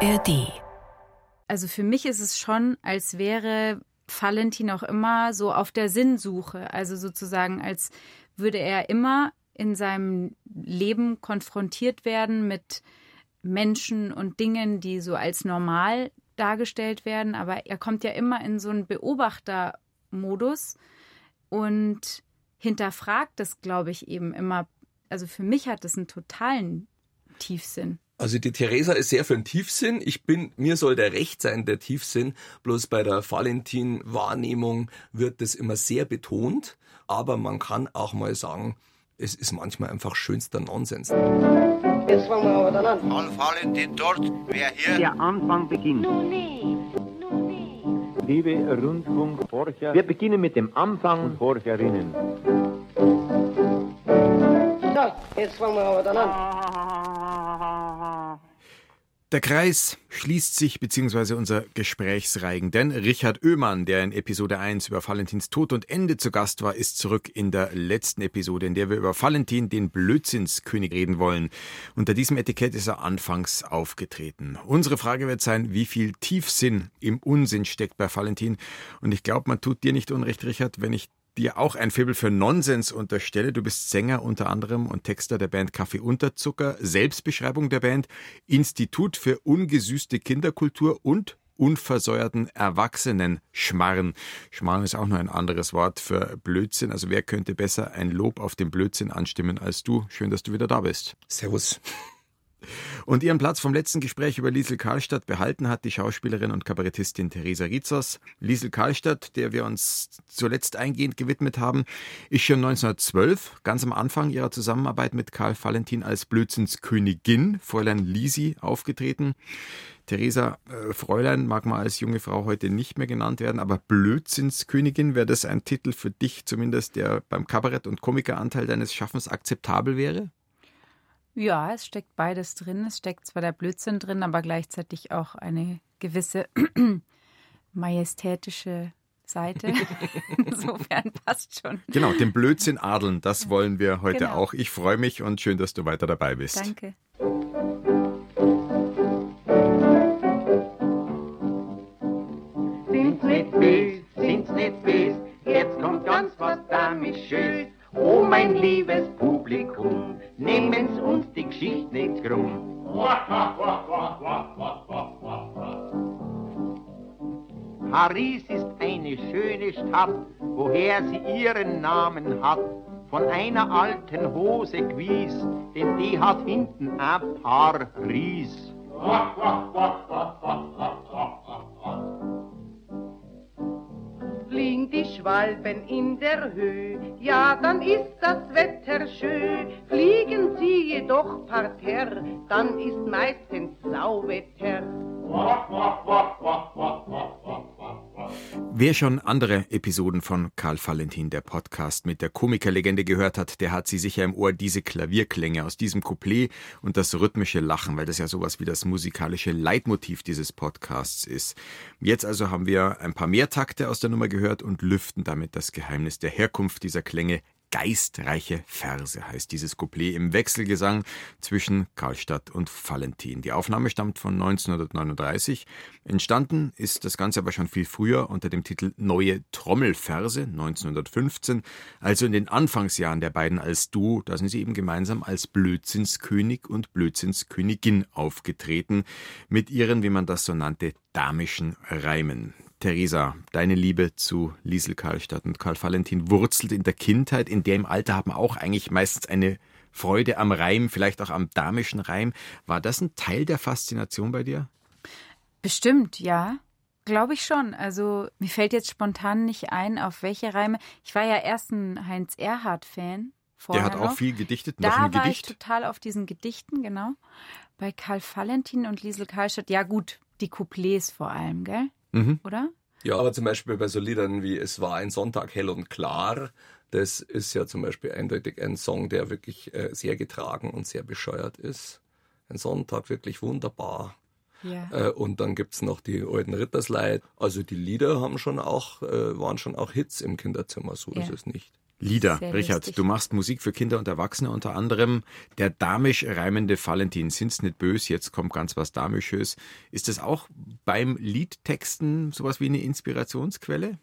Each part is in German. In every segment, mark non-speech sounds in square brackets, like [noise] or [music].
ARD. Also für mich ist es schon, als wäre Valentin auch immer so auf der Sinnsuche. Also sozusagen, als würde er immer in seinem Leben konfrontiert werden mit Menschen und Dingen, die so als normal dargestellt werden. Aber er kommt ja immer in so einen Beobachtermodus und hinterfragt das, glaube ich, eben immer. Also für mich hat das einen totalen Tiefsinn. Also die Theresa ist sehr für den Tiefsinn. Ich bin, mir soll der Recht sein, der Tiefsinn. Bloß bei der Valentin-Wahrnehmung wird das immer sehr betont. Aber man kann auch mal sagen, es ist manchmal einfach schönster Nonsens. Jetzt fangen wir aber dann an. An Valentin dort, wer hier? Der Anfang beginnt. Liebe Rundfunkforscher, wir beginnen mit dem Anfang und Forscherinnen. So, jetzt fangen wir aber dann an. Der Kreis schließt sich bzw. unser Gesprächsreigen, denn Richard Oehmann, der in Episode 1 über Valentins Tod und Ende zu Gast war, ist zurück in der letzten Episode, in der wir über Valentin, den Blödsinnskönig, reden wollen. Unter diesem Etikett ist er anfangs aufgetreten. Unsere Frage wird sein, wie viel Tiefsinn im Unsinn steckt bei Valentin. Und ich glaube, man tut dir nicht unrecht, Richard, wenn ich dir auch ein Faible für Nonsens unterstelle. Du bist Sänger unter anderem und Texter der Band Kaffee Unterzucker, Selbstbeschreibung der Band, Institut für ungesüßte Kinderkultur und unversäuerten Erwachsenen-Schmarren. Schmarren ist auch nur ein anderes Wort für Blödsinn. Also wer könnte besser ein Lob auf den Blödsinn anstimmen als du? Schön, dass du wieder da bist. Servus. Und ihren Platz vom letzten Gespräch über Liesel Karlstadt behalten hat die Schauspielerin und Kabarettistin Theresa Rizos. Liesel Karlstadt, der wir uns zuletzt eingehend gewidmet haben, ist schon 1912, ganz am Anfang ihrer Zusammenarbeit mit Karl Valentin als Blödsinnskönigin, Fräulein Lisi, aufgetreten. Theresa äh, Fräulein mag man als junge Frau heute nicht mehr genannt werden, aber Blödsinnskönigin, wäre das ein Titel für dich zumindest, der beim Kabarett- und Komikeranteil deines Schaffens akzeptabel wäre? Ja, es steckt beides drin. Es steckt zwar der Blödsinn drin, aber gleichzeitig auch eine gewisse [clears throat] majestätische Seite. [laughs] [laughs] Insofern passt schon. Genau, den Blödsinn adeln, das wollen wir heute Genau. auch. Ich freue mich und schön, dass du weiter dabei bist. Danke. Sind's nicht bös, sind's nicht bös, jetzt kommt ganz was damischös. Oh mein liebes Publikum, nehmen's uns die Geschichte nicht krumm. Paris ist eine schöne Stadt, woher sie ihren Namen hat. Von einer alten Hose gewies, denn die hat hinten ein paar Ries. Fliegen die Schwalben in der Höhe, ja, dann ist das Wetter schön. Fliegen sie jedoch parterre, dann ist meistens Sauwetter. Wer schon andere Episoden von Karl Valentin, der Podcast mit der Komikerlegende gehört hat, der hat sie sicher im Ohr diese Klavierklänge aus diesem Couplet und das rhythmische Lachen, weil das ja sowas wie das musikalische Leitmotiv dieses Podcasts ist. Jetzt also haben wir ein paar mehr Takte aus der Nummer gehört und lüften damit das Geheimnis der Herkunft dieser Klänge Geistreiche Verse heißt dieses Couplet im Wechselgesang zwischen Karlstadt und Valentin. Die Aufnahme stammt von 1939. Entstanden ist das Ganze aber schon viel früher unter dem Titel Neue Trommelverse 1915, also in den Anfangsjahren der beiden als Duo, da sind sie eben gemeinsam als Blödsinnskönig und Blödsinnskönigin aufgetreten, mit ihren, wie man das so nannte, damischen Reimen. Theresa, deine Liebe zu Liesel Karlstadt und Karl Valentin wurzelt in der Kindheit. In dem Alter haben auch eigentlich meistens eine Freude am Reim, vielleicht auch am damischen Reim. War das ein Teil der Faszination bei dir? Bestimmt, ja. Glaube ich schon. Also mir fällt jetzt spontan nicht ein, auf welche Reime. Ich war ja erst ein Heinz Erhardt-Fan. Der hat auch noch. viel gedichtet, noch Da ein war Gedicht. ich total auf diesen Gedichten, genau. Bei Karl Valentin und Liesel Karlstadt, ja gut, die Couplets vor allem, gell? Mhm. Oder? Ja, aber zum Beispiel bei so Liedern wie Es war ein Sonntag hell und klar, das ist ja zum Beispiel eindeutig ein Song, der wirklich äh, sehr getragen und sehr bescheuert ist. Ein Sonntag wirklich wunderbar. Ja. Äh, und dann gibt's noch die alten Rittersleid. Also die Lieder haben schon auch, äh, waren schon auch Hits im Kinderzimmer, so Ja. ist es nicht. Lieder. Sehr Richard, lustig. du machst Musik für Kinder und Erwachsene, unter anderem der damisch reimende Valentin. Sind's nicht bös, jetzt kommt ganz was Damisches. Ist das auch beim Liedtexten sowas wie eine Inspirationsquelle?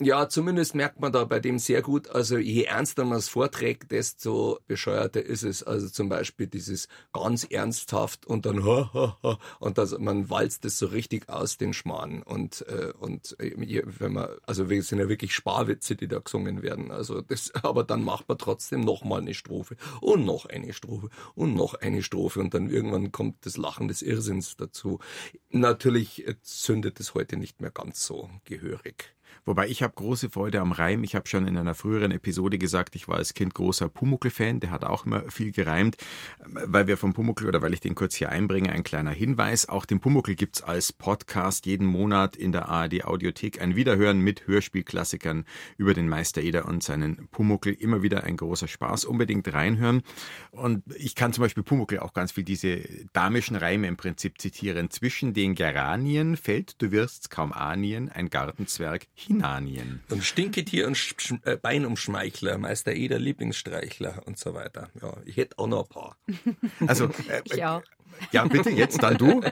Ja, zumindest merkt man da bei dem sehr gut, also je ernster man es vorträgt, desto bescheuerter ist es. Also zum Beispiel dieses ganz ernsthaft und dann ha, ha, ha, und das, man walzt es so richtig aus den Schmarrn und äh, und äh, wenn man also wir sind ja wirklich Sparwitze, die da gesungen werden. Also das, [laughs] aber dann macht man trotzdem noch mal eine Strophe und noch eine Strophe und noch eine Strophe und dann irgendwann kommt das Lachen des Irrsinns dazu. Natürlich äh, zündet es heute nicht mehr ganz so gehörig. Wobei ich habe große Freude am Reim. Ich habe schon in einer früheren Episode gesagt, ich war als Kind großer Pumuckl-Fan. Der hat auch immer viel gereimt. Weil wir vom Pumuckl oder weil ich den kurz hier einbringe, ein kleiner Hinweis. Auch den Pumuckl gibt's als Podcast jeden Monat in der ARD Audiothek. Ein Wiederhören mit Hörspielklassikern über den Meister Eder und seinen Pumuckl. Immer wieder ein großer Spaß. Unbedingt reinhören. Und ich kann zum Beispiel Pumuckl auch ganz viel diese damischen Reime im Prinzip zitieren. Zwischen den Geranien fällt, du wirst's kaum ahnen, ein Gartenzwerg Hinanien. Und Stinketier und Sch äh, Beinumschmeichler, Meister Eder Lieblingsstreichler und so weiter. Ja, ich hätte auch noch ein paar. [laughs] Also, äh, Ich auch. ja, bitte, jetzt dann du. [laughs]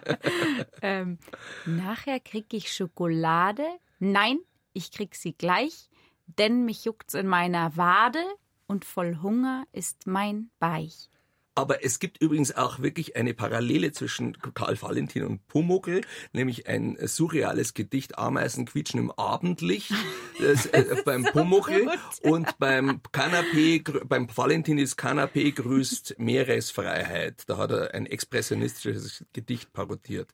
Ähm, nachher krieg ich Schokolade. Nein, ich krieg sie gleich, denn mich juckt's in meiner Wade und voll Hunger ist mein Beich. Aber es gibt übrigens auch wirklich eine Parallele zwischen Karl Valentin und Pumuckl, nämlich ein surreales Gedicht Ameisen quietschen im Abendlicht [laughs] das, äh, beim Pumuckl und beim Kanapé, grü- beim Valentin ist Kanapé grüßt Meeresfreiheit. Da hat er ein expressionistisches Gedicht parodiert.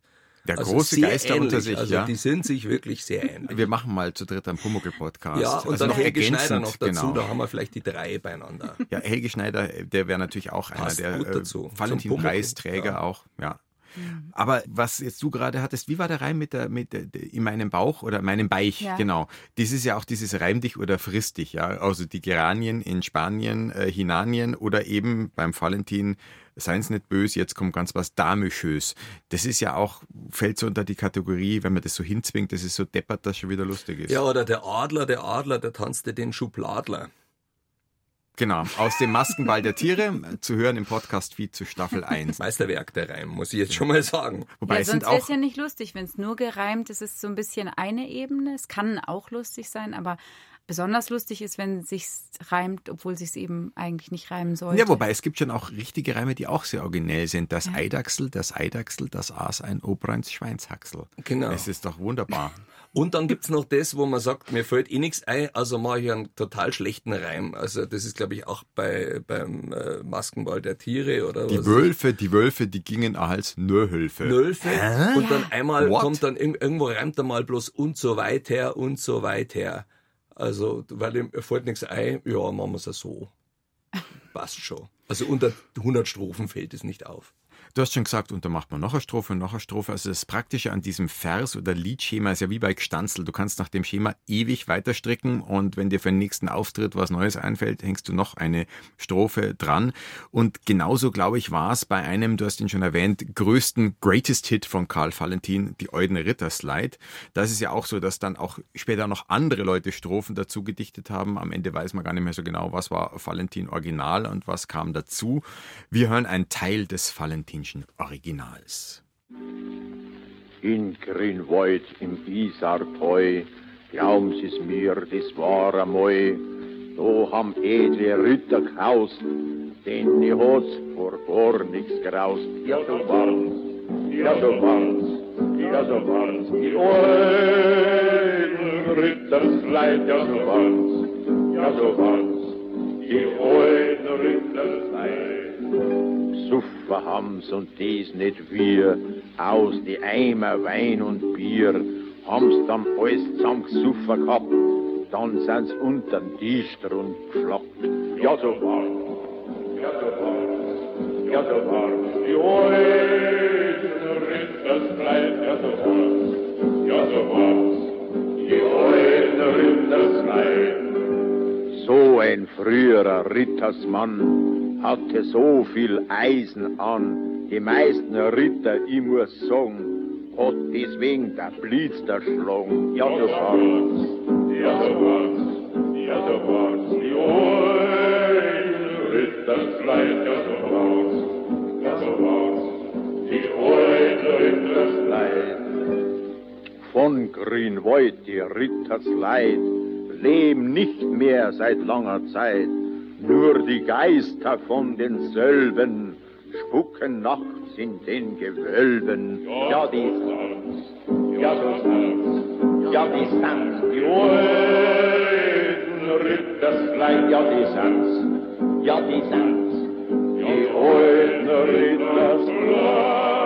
Der Also große sehr Geister ähnlich. unter sich, also ja. Die sind sich wirklich sehr ähnlich. Wir machen mal zu dritt einen Pumuckl-Podcast. Ja, und Also dann noch Helge Schneider noch dazu, genau. da haben wir vielleicht die drei beieinander. [laughs] Ja, Helge Schneider, der wäre natürlich auch einer Passt der gut äh, dazu. Valentin-Preisträger ja. auch, ja. Aber was jetzt du gerade hattest, wie war der Reim mit der, mit der, in meinem Bauch oder meinem Beich? Ja. Genau. Das ist ja auch dieses Reim dich oder friss dich, ja. Also die Geranien in Spanien, äh, Hinanien oder eben beim Valentin, seien's nicht böse, jetzt kommt ganz was Damischös. Das ist ja auch, fällt so unter die Kategorie, wenn man das so hinzwingt, das ist so deppert, dass schon wieder lustig ist. Ja, oder der Adler, der Adler, der tanzte den Schubladler. Genau, aus dem Maskenball der Tiere, äh, zu hören im Podcast-Feed zu Staffel 1. [laughs] Meisterwerk der Reim, muss ich jetzt schon mal sagen. Wobei ja, es sind sonst wäre es ja nicht lustig, wenn es nur gereimt ist. Es ist so ein bisschen eine Ebene. Es kann auch lustig sein, aber besonders lustig ist, wenn es sich reimt, obwohl es sich eben eigentlich nicht reimen sollte. Ja, wobei es gibt schon auch richtige Reime, die auch sehr originell sind. Das Eidachsel, das Eidachsel, das aß ein Obreins Schweinshaxel. Genau. Es ist doch wunderbar. Und dann gibt's noch das, wo man sagt, mir fällt eh nichts ein, also mache ich einen total schlechten Reim. Also das ist, glaube ich, auch bei beim äh, Maskenball der Tiere oder Die was. Wölfe, die Wölfe, die gingen als Nöhölfe. Nölfe. Und dann einmal What? kommt dann irg- irgendwo reimt er mal bloß und so weiter und so weiter. Also, weil ihm fällt nichts ein, ja, machen wir's ja so. Passt schon. Also unter 100 Strophen fällt es nicht auf. Du hast schon gesagt, und da macht man noch eine Strophe und noch eine Strophe. Also das Praktische an diesem Vers- oder Liedschema ist ja wie bei Gstanzel. Du kannst nach dem Schema ewig weiter stricken und wenn dir für den nächsten Auftritt was Neues einfällt, hängst du noch eine Strophe dran. Und genauso, glaube ich, war es bei einem, du hast ihn schon erwähnt, größten Greatest Hit von Karl Valentin, die Eudene Ritterslide. Da ist es ja auch so, dass dann auch später noch andere Leute Strophen dazu gedichtet haben. Am Ende weiß man gar nicht mehr so genau, was war Valentin Original und was kam dazu. Wir hören einen Teil des Valentinschen Originals. In Grünwald im Isarteu, glauben Sie's mir, das war einmal, da haben edle Ritter gehaust, denn ich hat's vor gar nichts graust. Ja, so war's, ja, so war's, ja, so war's, die alten Rittersleid, ja, so war's, ja, so war's, die alten Rittersleid. Suffer haben's und dies nicht wir, aus die Eimer Wein und Bier, haben's dann alles zusammengesuffen gehabt, dann sind's untern Tisch drun geschlappt. Ja, so war's, ja, so war's, ja, so war's, die alten Rittersleid, ja, so war's, ja, so war's. So ein früherer Rittersmann hatte so viel Eisen an. Die meisten Ritter, ich muss sagen, hat deswegen der Blitz erschlagen. Ja, so war's. Ja, so war's. ja so war's, die Eulen Ritterskleid, ja so war's, ja so war's, die Eulen Ritterskleid. Von Grünwald die Rittersleid leben nicht mehr seit langer Zeit, nur die Geister von denselben spucken nachts in den Gewölben. Ja, die ja, so sind's, ja, die sind's, die Alten Ritterskleid, ja, die sind's, ja, die sind's, die alten Ritterskleid.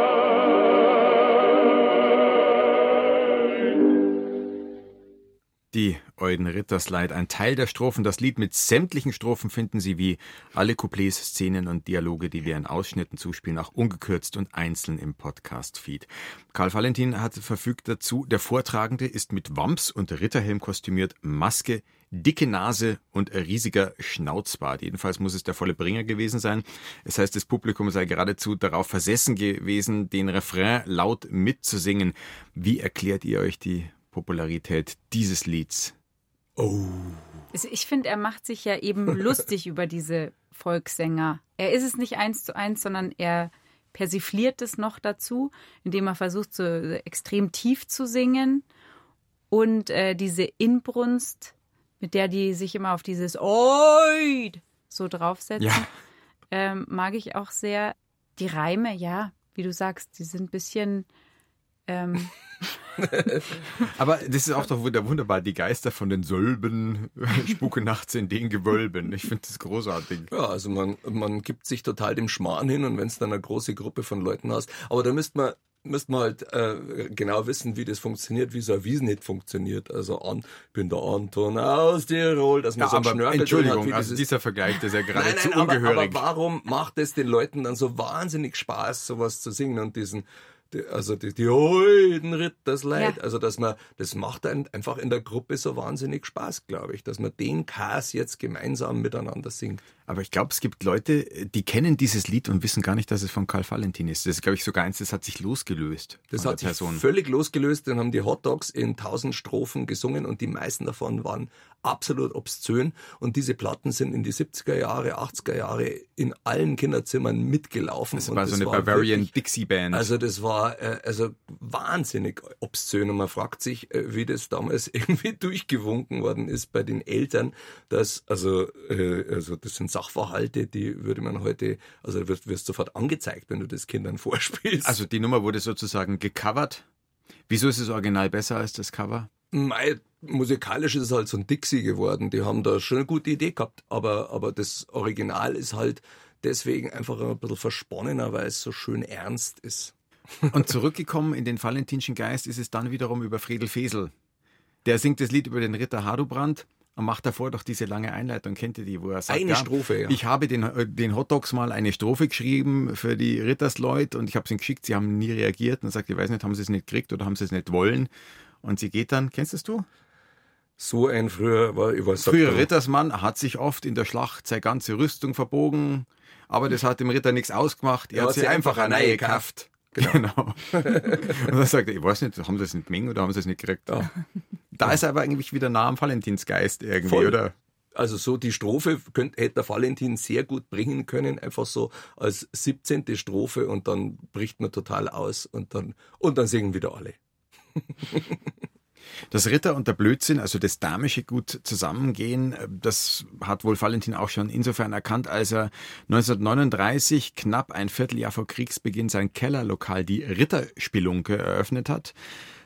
Die Euden Rittersleit, ein Teil der Strophen. Das Lied mit sämtlichen Strophen finden Sie wie alle Couplets, Szenen und Dialoge, die wir in Ausschnitten zuspielen, auch ungekürzt und einzeln im Podcast-Feed. Karl Valentin hat verfügt dazu, der Vortragende ist mit Wamps und Ritterhelm kostümiert, Maske, dicke Nase und riesiger Schnauzbart. Jedenfalls muss es der volle Bringer gewesen sein. Es heißt, das Publikum sei geradezu darauf versessen gewesen, den Refrain laut mitzusingen. Wie erklärt ihr euch die Popularität dieses Lieds? Oh. Ich finde, er macht sich ja eben [laughs] lustig über diese Volkssänger. Er ist es nicht eins zu eins, sondern er persifliert es noch dazu, indem er versucht, so extrem tief zu singen und äh, diese Inbrunst, mit der die sich immer auf dieses Oid so draufsetzen, ja. ähm, mag ich auch sehr. Die Reime, ja, wie du sagst, die sind ein bisschen ähm, [laughs] Aber das ist auch doch wunderbar. Die Geister von den Sölben [laughs] spuken nachts in den Gewölben. Ich finde das großartig. Ja, also man, man gibt sich total dem Schmarrn hin und wenn es dann eine große Gruppe von Leuten hast. Aber da müsste man müsste man halt äh, genau wissen, wie das funktioniert, wie so ein Wiesenhit funktioniert. Also an, bin der Anton aus Tirol, dass man ja, so ein Schnörkel Entschuldigung, hat, also dieser Vergleich, das ist ja geradezu nein, nein, ungehörig. Aber, aber warum macht es den Leuten dann so wahnsinnig Spaß, sowas zu singen und diesen die, also die, die Heuden Rittersleid, ja. also dass man, das macht einem einfach in der Gruppe so wahnsinnig Spaß, glaube ich, dass man den Kas jetzt gemeinsam miteinander singt. Aber ich glaube, es gibt Leute, die kennen dieses Lied und wissen gar nicht, dass es von Karl Valentin ist. Das ist, glaube ich, sogar eins, das hat sich losgelöst. Das hat sich Person. völlig losgelöst. Dann haben die Hot Dogs in tausend Strophen gesungen und die meisten davon waren absolut obszön. Und diese Platten sind in die 70er Jahre, 80er Jahre in allen Kinderzimmern mitgelaufen. Das war so eine Bavarian Dixie Band. Also das war äh, also wahnsinnig obszön und man fragt sich, äh, wie das damals [laughs] irgendwie durchgewunken worden ist bei den Eltern, dass also äh, also das sind Sachverhalte, die würde man heute, also wirst, wirst sofort angezeigt, wenn du das Kindern [laughs] vorspielst. Also die Nummer wurde sozusagen gecovert. Wieso ist das Original besser als das Cover? Mei, musikalisch ist es halt so ein Dixie geworden. Die haben da schon eine gute Idee gehabt, aber, aber das Original ist halt deswegen einfach ein bisschen versponnener, weil es so schön ernst ist. [laughs] Und zurückgekommen in den valentinschen Geist ist es dann wiederum über Friedel Fesel. Der singt das Lied über den Ritter Hadubrand und macht davor doch diese lange Einleitung, kennt ihr die, wo er sagt, eine ja, Strophe, ja. ich habe den, äh, den Hotdogs mal eine Strophe geschrieben für die Rittersleute und ich habe es ihnen geschickt, sie haben nie reagiert und sagt, ich weiß nicht, haben sie es nicht gekriegt oder haben sie es nicht wollen und sie geht dann, kennst das du? So ein früher war über Früher Rittersmann hat sich oft in der Schlacht seine ganze Rüstung verbogen, aber das hat dem Ritter nichts ausgemacht, er ja, hat sie einfach eine neue gekauft. Genau. genau. [laughs] und dann sagt er, ich weiß nicht, haben sie es nicht gemengt oder haben sie es nicht gekriegt? Ja. Da ist er aber eigentlich wieder nah am Valentinsgeist irgendwie, Voll. oder? Also so die Strophe könnte, hätte der Valentin sehr gut bringen können, einfach so als 17. Strophe und dann bricht man total aus und dann, und dann singen wieder alle. Das Ritter und der Blödsinn, also das damische gut zusammengehen, das hat wohl Valentin auch schon insofern erkannt, als er 1939, knapp ein Vierteljahr vor Kriegsbeginn, sein Kellerlokal, die Ritterspelunke, eröffnet hat.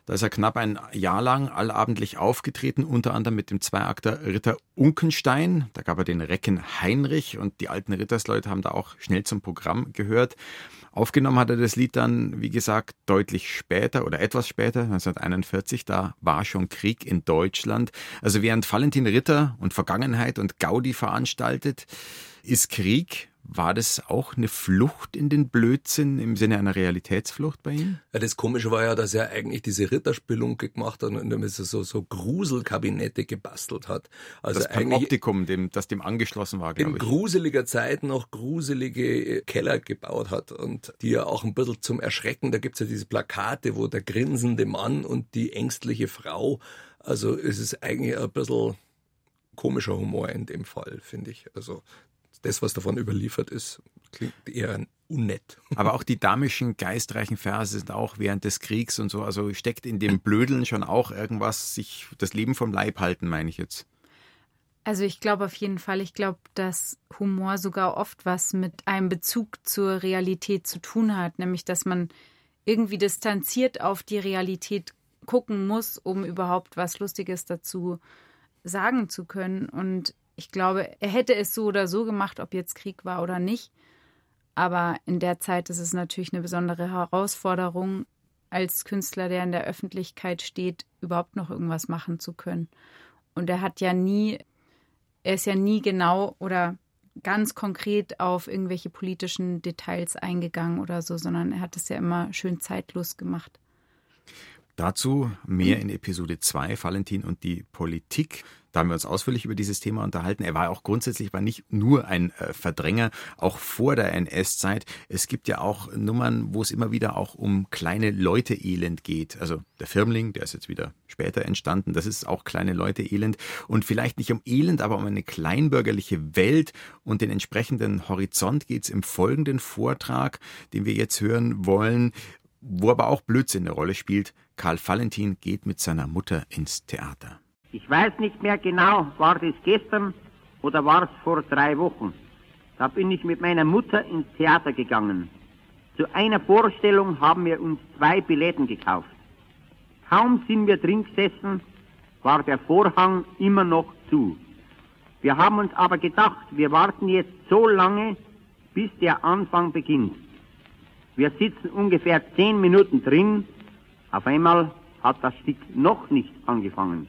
Da ist er knapp ein Jahr lang allabendlich aufgetreten, unter anderem mit dem Zweiakter Ritter Unkenstein. Da gab er den Recken Heinrich und die alten Rittersleute haben da auch schnell zum Programm gehört. Aufgenommen hat er das Lied dann, wie gesagt, deutlich später oder etwas später, 1941. Da war schon Krieg in Deutschland. Also während Valentin Ritter und Vergangenheit und Gaudi veranstaltet, ist Krieg war das auch eine Flucht in den Blödsinn im Sinne einer Realitätsflucht bei ihm? Ja, das Komische war ja, dass er eigentlich diese Ritterspelunke gemacht hat und damit so, so Gruselkabinette gebastelt hat. Also das Panoptikum, dem, das dem angeschlossen war, glaube ich. In gruseliger Zeit noch gruselige Keller gebaut hat und die ja auch ein bisschen zum Erschrecken, da gibt's ja diese Plakate, wo der grinsende Mann und die ängstliche Frau, also es ist eigentlich ein bisschen komischer Humor in dem Fall, finde ich. Also das, was davon überliefert ist, klingt eher unnett. [laughs] Aber auch die damischen geistreichen Verse sind auch während des Kriegs und so, also steckt in dem Blödeln schon auch irgendwas, sich das Leben vom Leib halten, meine ich jetzt. Also ich glaube auf jeden Fall, ich glaube, dass Humor sogar oft was mit einem Bezug zur Realität zu tun hat, nämlich dass man irgendwie distanziert auf die Realität gucken muss, um überhaupt was Lustiges dazu sagen zu können. Und ich glaube, er hätte es so oder so gemacht, ob jetzt Krieg war oder nicht. Aber in der Zeit ist es natürlich eine besondere Herausforderung, als Künstler, der in der Öffentlichkeit steht, überhaupt noch irgendwas machen zu können. Und er hat ja nie er ist ja nie genau oder ganz konkret auf irgendwelche politischen Details eingegangen oder so, sondern er hat es ja immer schön zeitlos gemacht. Dazu mehr in Episode 2, Valentin und die Politik. Da haben wir uns ausführlich über dieses Thema unterhalten. Er war auch grundsätzlich war nicht nur ein äh, Verdränger, auch vor der NS-Zeit. Es gibt ja auch Nummern, wo es immer wieder auch um kleine Leute-Elend geht. Also der Firmling, der ist jetzt wieder später entstanden, das ist auch kleine Leute-Elend. Und vielleicht nicht um Elend, aber um eine kleinbürgerliche Welt und den entsprechenden Horizont geht es im folgenden Vortrag, den wir jetzt hören wollen wo aber auch Blödsinn eine Rolle spielt. Karl Valentin geht mit seiner Mutter ins Theater. Ich weiß nicht mehr genau, war das gestern oder war es vor drei Wochen. Da bin ich mit meiner Mutter ins Theater gegangen. Zu einer Vorstellung haben wir uns zwei Billetten gekauft. Kaum sind wir drin gesessen, war der Vorhang immer noch zu. Wir haben uns aber gedacht, wir warten jetzt so lange, bis der Anfang beginnt. Wir sitzen ungefähr zehn Minuten drin. Auf einmal hat das Stück noch nicht angefangen.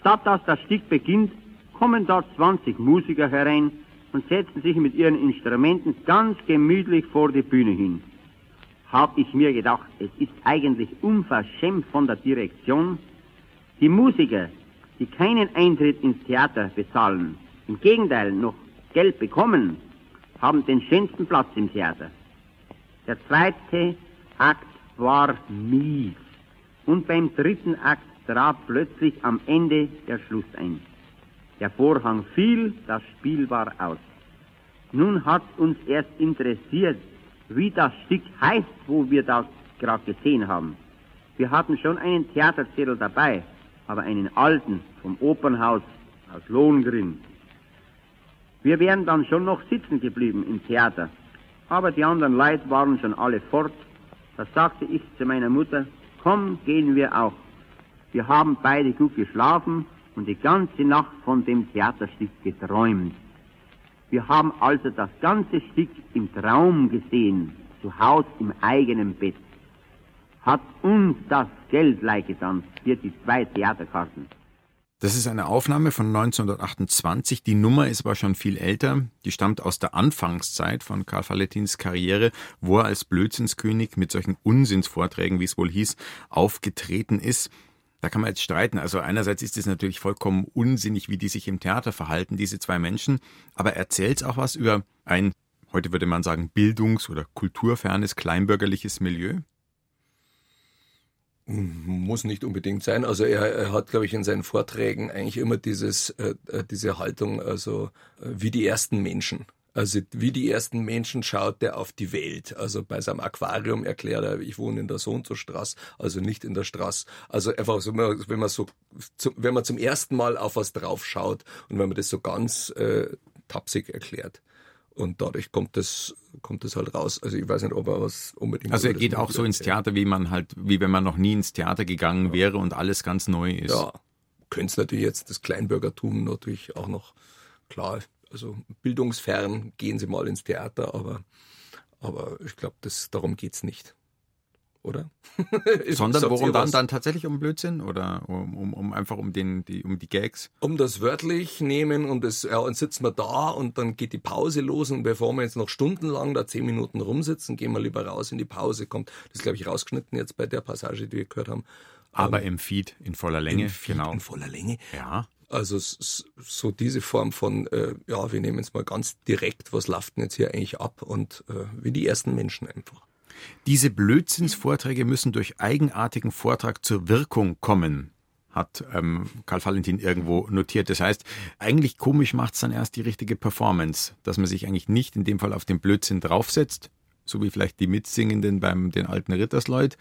Statt dass das Stück beginnt, kommen dort 20 Musiker herein und setzen sich mit ihren Instrumenten ganz gemütlich vor die Bühne hin. Hab ich mir gedacht, es ist eigentlich unverschämt von der Direktion. Die Musiker, die keinen Eintritt ins Theater bezahlen, im Gegenteil noch Geld bekommen, haben den schönsten Platz im Theater. Der zweite Akt war mies. Und beim dritten Akt trat plötzlich am Ende der Schluss ein. Der Vorhang fiel, das Spiel war aus. Nun hat uns erst interessiert, wie das Stück heißt, wo wir das gerade gesehen haben. Wir hatten schon einen Theaterzettel dabei, aber einen alten vom Opernhaus aus Lohengrin. Wir wären dann schon noch sitzen geblieben im Theater, aber die anderen Leute waren schon alle fort. Da sagte ich zu meiner Mutter, komm, gehen wir auch. Wir haben beide gut geschlafen und die ganze Nacht von dem Theaterstück geträumt. Wir haben also das ganze Stück im Traum gesehen, zu Hause im eigenen Bett. Hat uns das Geld leihgetan für die zwei Theaterkarten. Das ist eine Aufnahme von 1928. Die Nummer ist aber schon viel älter. Die stammt aus der Anfangszeit von Karl Valentins Karriere, wo er als Blödsinnskönig mit solchen Unsinnsvorträgen, wie es wohl hieß, aufgetreten ist. Da kann man jetzt streiten. Also einerseits ist es natürlich vollkommen unsinnig, wie die sich im Theater verhalten, diese zwei Menschen. Aber erzählt auch was über ein, heute würde man sagen, bildungs- oder kulturfernes, kleinbürgerliches Milieu? Muss nicht unbedingt sein. Also er, er hat, glaube ich, in seinen Vorträgen eigentlich immer dieses, äh, äh, diese Haltung, also äh, wie die ersten Menschen. Also wie die ersten Menschen schaut er auf die Welt. Also bei seinem Aquarium erklärt er, ich wohne in der so und so Straße, also nicht in der Straße. Also einfach so, wenn man so, wenn man zum ersten Mal auf was drauf schaut und wenn man das so ganz äh, tapsig erklärt. Und dadurch kommt das, kommt das halt raus. Also ich weiß nicht, ob er was unbedingt. Also er geht auch so ins Theater, wie man halt, wie wenn man noch nie ins Theater gegangen ja. wäre und alles ganz neu ist. Ja, könnte es natürlich jetzt das Kleinbürgertum natürlich auch noch klar. Also bildungsfern gehen sie mal ins Theater, aber, aber ich glaube, darum geht's nicht oder? [laughs] Sondern worum dann? Dann tatsächlich um Blödsinn oder um, um, um einfach um den, die, um die Gags? Um das wörtlich nehmen und das, ja, und sitzen wir da und dann geht die Pause los und bevor wir jetzt noch stundenlang da zehn Minuten rumsitzen, gehen wir lieber raus in die Pause. Kommt, das glaube ich rausgeschnitten jetzt bei der Passage, die wir gehört haben. Aber ähm, im Feed in voller Länge, Feed genau. In voller Länge. Ja. Also so diese Form von, äh, ja, wir nehmen jetzt mal ganz direkt, was läuft denn jetzt hier eigentlich ab und äh, wie die ersten Menschen einfach. Diese Blödsinnsvorträge müssen durch eigenartigen Vortrag zur Wirkung kommen, hat ähm, Karl Valentin irgendwo notiert. Das heißt, eigentlich komisch macht es dann erst die richtige Performance, dass man sich eigentlich nicht in dem Fall auf den Blödsinn draufsetzt, so wie vielleicht die Mitsingenden beim den alten Rittersleut,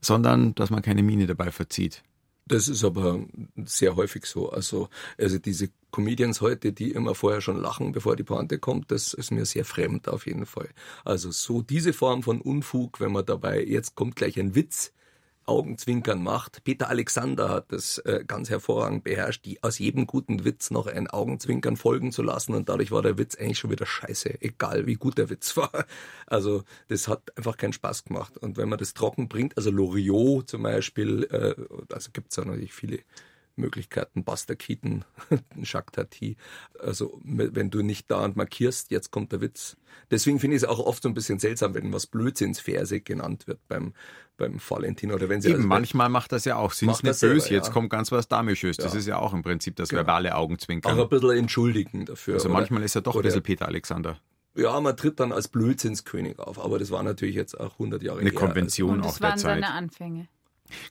sondern dass man keine Miene dabei verzieht. Das ist aber sehr häufig so. Also, also diese Comedians heute, die immer vorher schon lachen, bevor die Pointe kommt, das ist mir sehr fremd auf jeden Fall. Also so diese Form von Unfug, wenn man dabei, jetzt kommt gleich ein Witz, Augenzwinkern macht. Peter Alexander hat das äh, ganz hervorragend beherrscht, die aus jedem guten Witz noch ein Augenzwinkern folgen zu lassen und dadurch war der Witz eigentlich schon wieder scheiße, egal wie gut der Witz [laughs] war. Also das hat einfach keinen Spaß gemacht. Und wenn man das trocken bringt, also Loriot zum Beispiel, äh, also gibt's ja natürlich viele Möglichkeiten, Buster Keaton, Jacques Tati. Also wenn du nicht da und markierst, jetzt kommt der Witz. Deswegen finde ich es auch oft so ein bisschen seltsam, wenn was Blödsinnsverse genannt wird beim, beim Valentin oder wenn sie Eben, also manchmal macht das ja auch. Sind nicht böse, selber, jetzt kommt ganz was Damisches. Das Ja. ist ja auch im Prinzip das Genau. verbale auch Augenzwinkern. ein bisschen entschuldigen dafür. Also oder? manchmal ist er doch ein oder- bisschen Peter Alexander. Ja, man tritt dann als Blödsinnskönig auf, aber das war natürlich jetzt auch 100 Jahre Eine her. Konvention Und auch das der waren Zeit. seine Anfänge.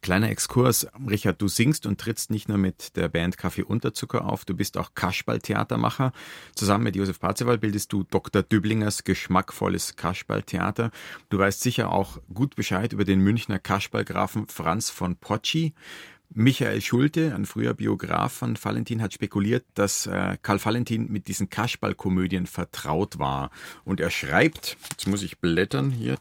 Kleiner Exkurs. Richard, du singst und trittst nicht nur mit der Band Kaffee Unterzucker auf, du bist auch Kasperltheatermacher. Zusammen mit Josef Parzival bildest du Dr. Düblingers geschmackvolles Kasperltheater. Du weißt sicher auch gut Bescheid über den Münchner Kasperlgrafen Franz von Pocci. Michael Schulte, ein früher Biograf von Valentin, hat spekuliert, dass äh, Karl Valentin mit diesen Kasperlkomödien vertraut war. Und er schreibt, jetzt muss ich blättern hier,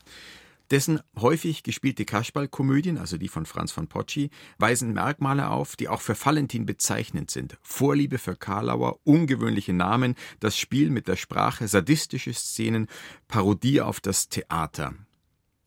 dessen häufig gespielte Kasperlkomödien, also die von Franz von Pocci, weisen Merkmale auf, die auch für Valentin bezeichnend sind. Vorliebe für Karlauer, ungewöhnliche Namen, das Spiel mit der Sprache, sadistische Szenen, Parodie auf das Theater.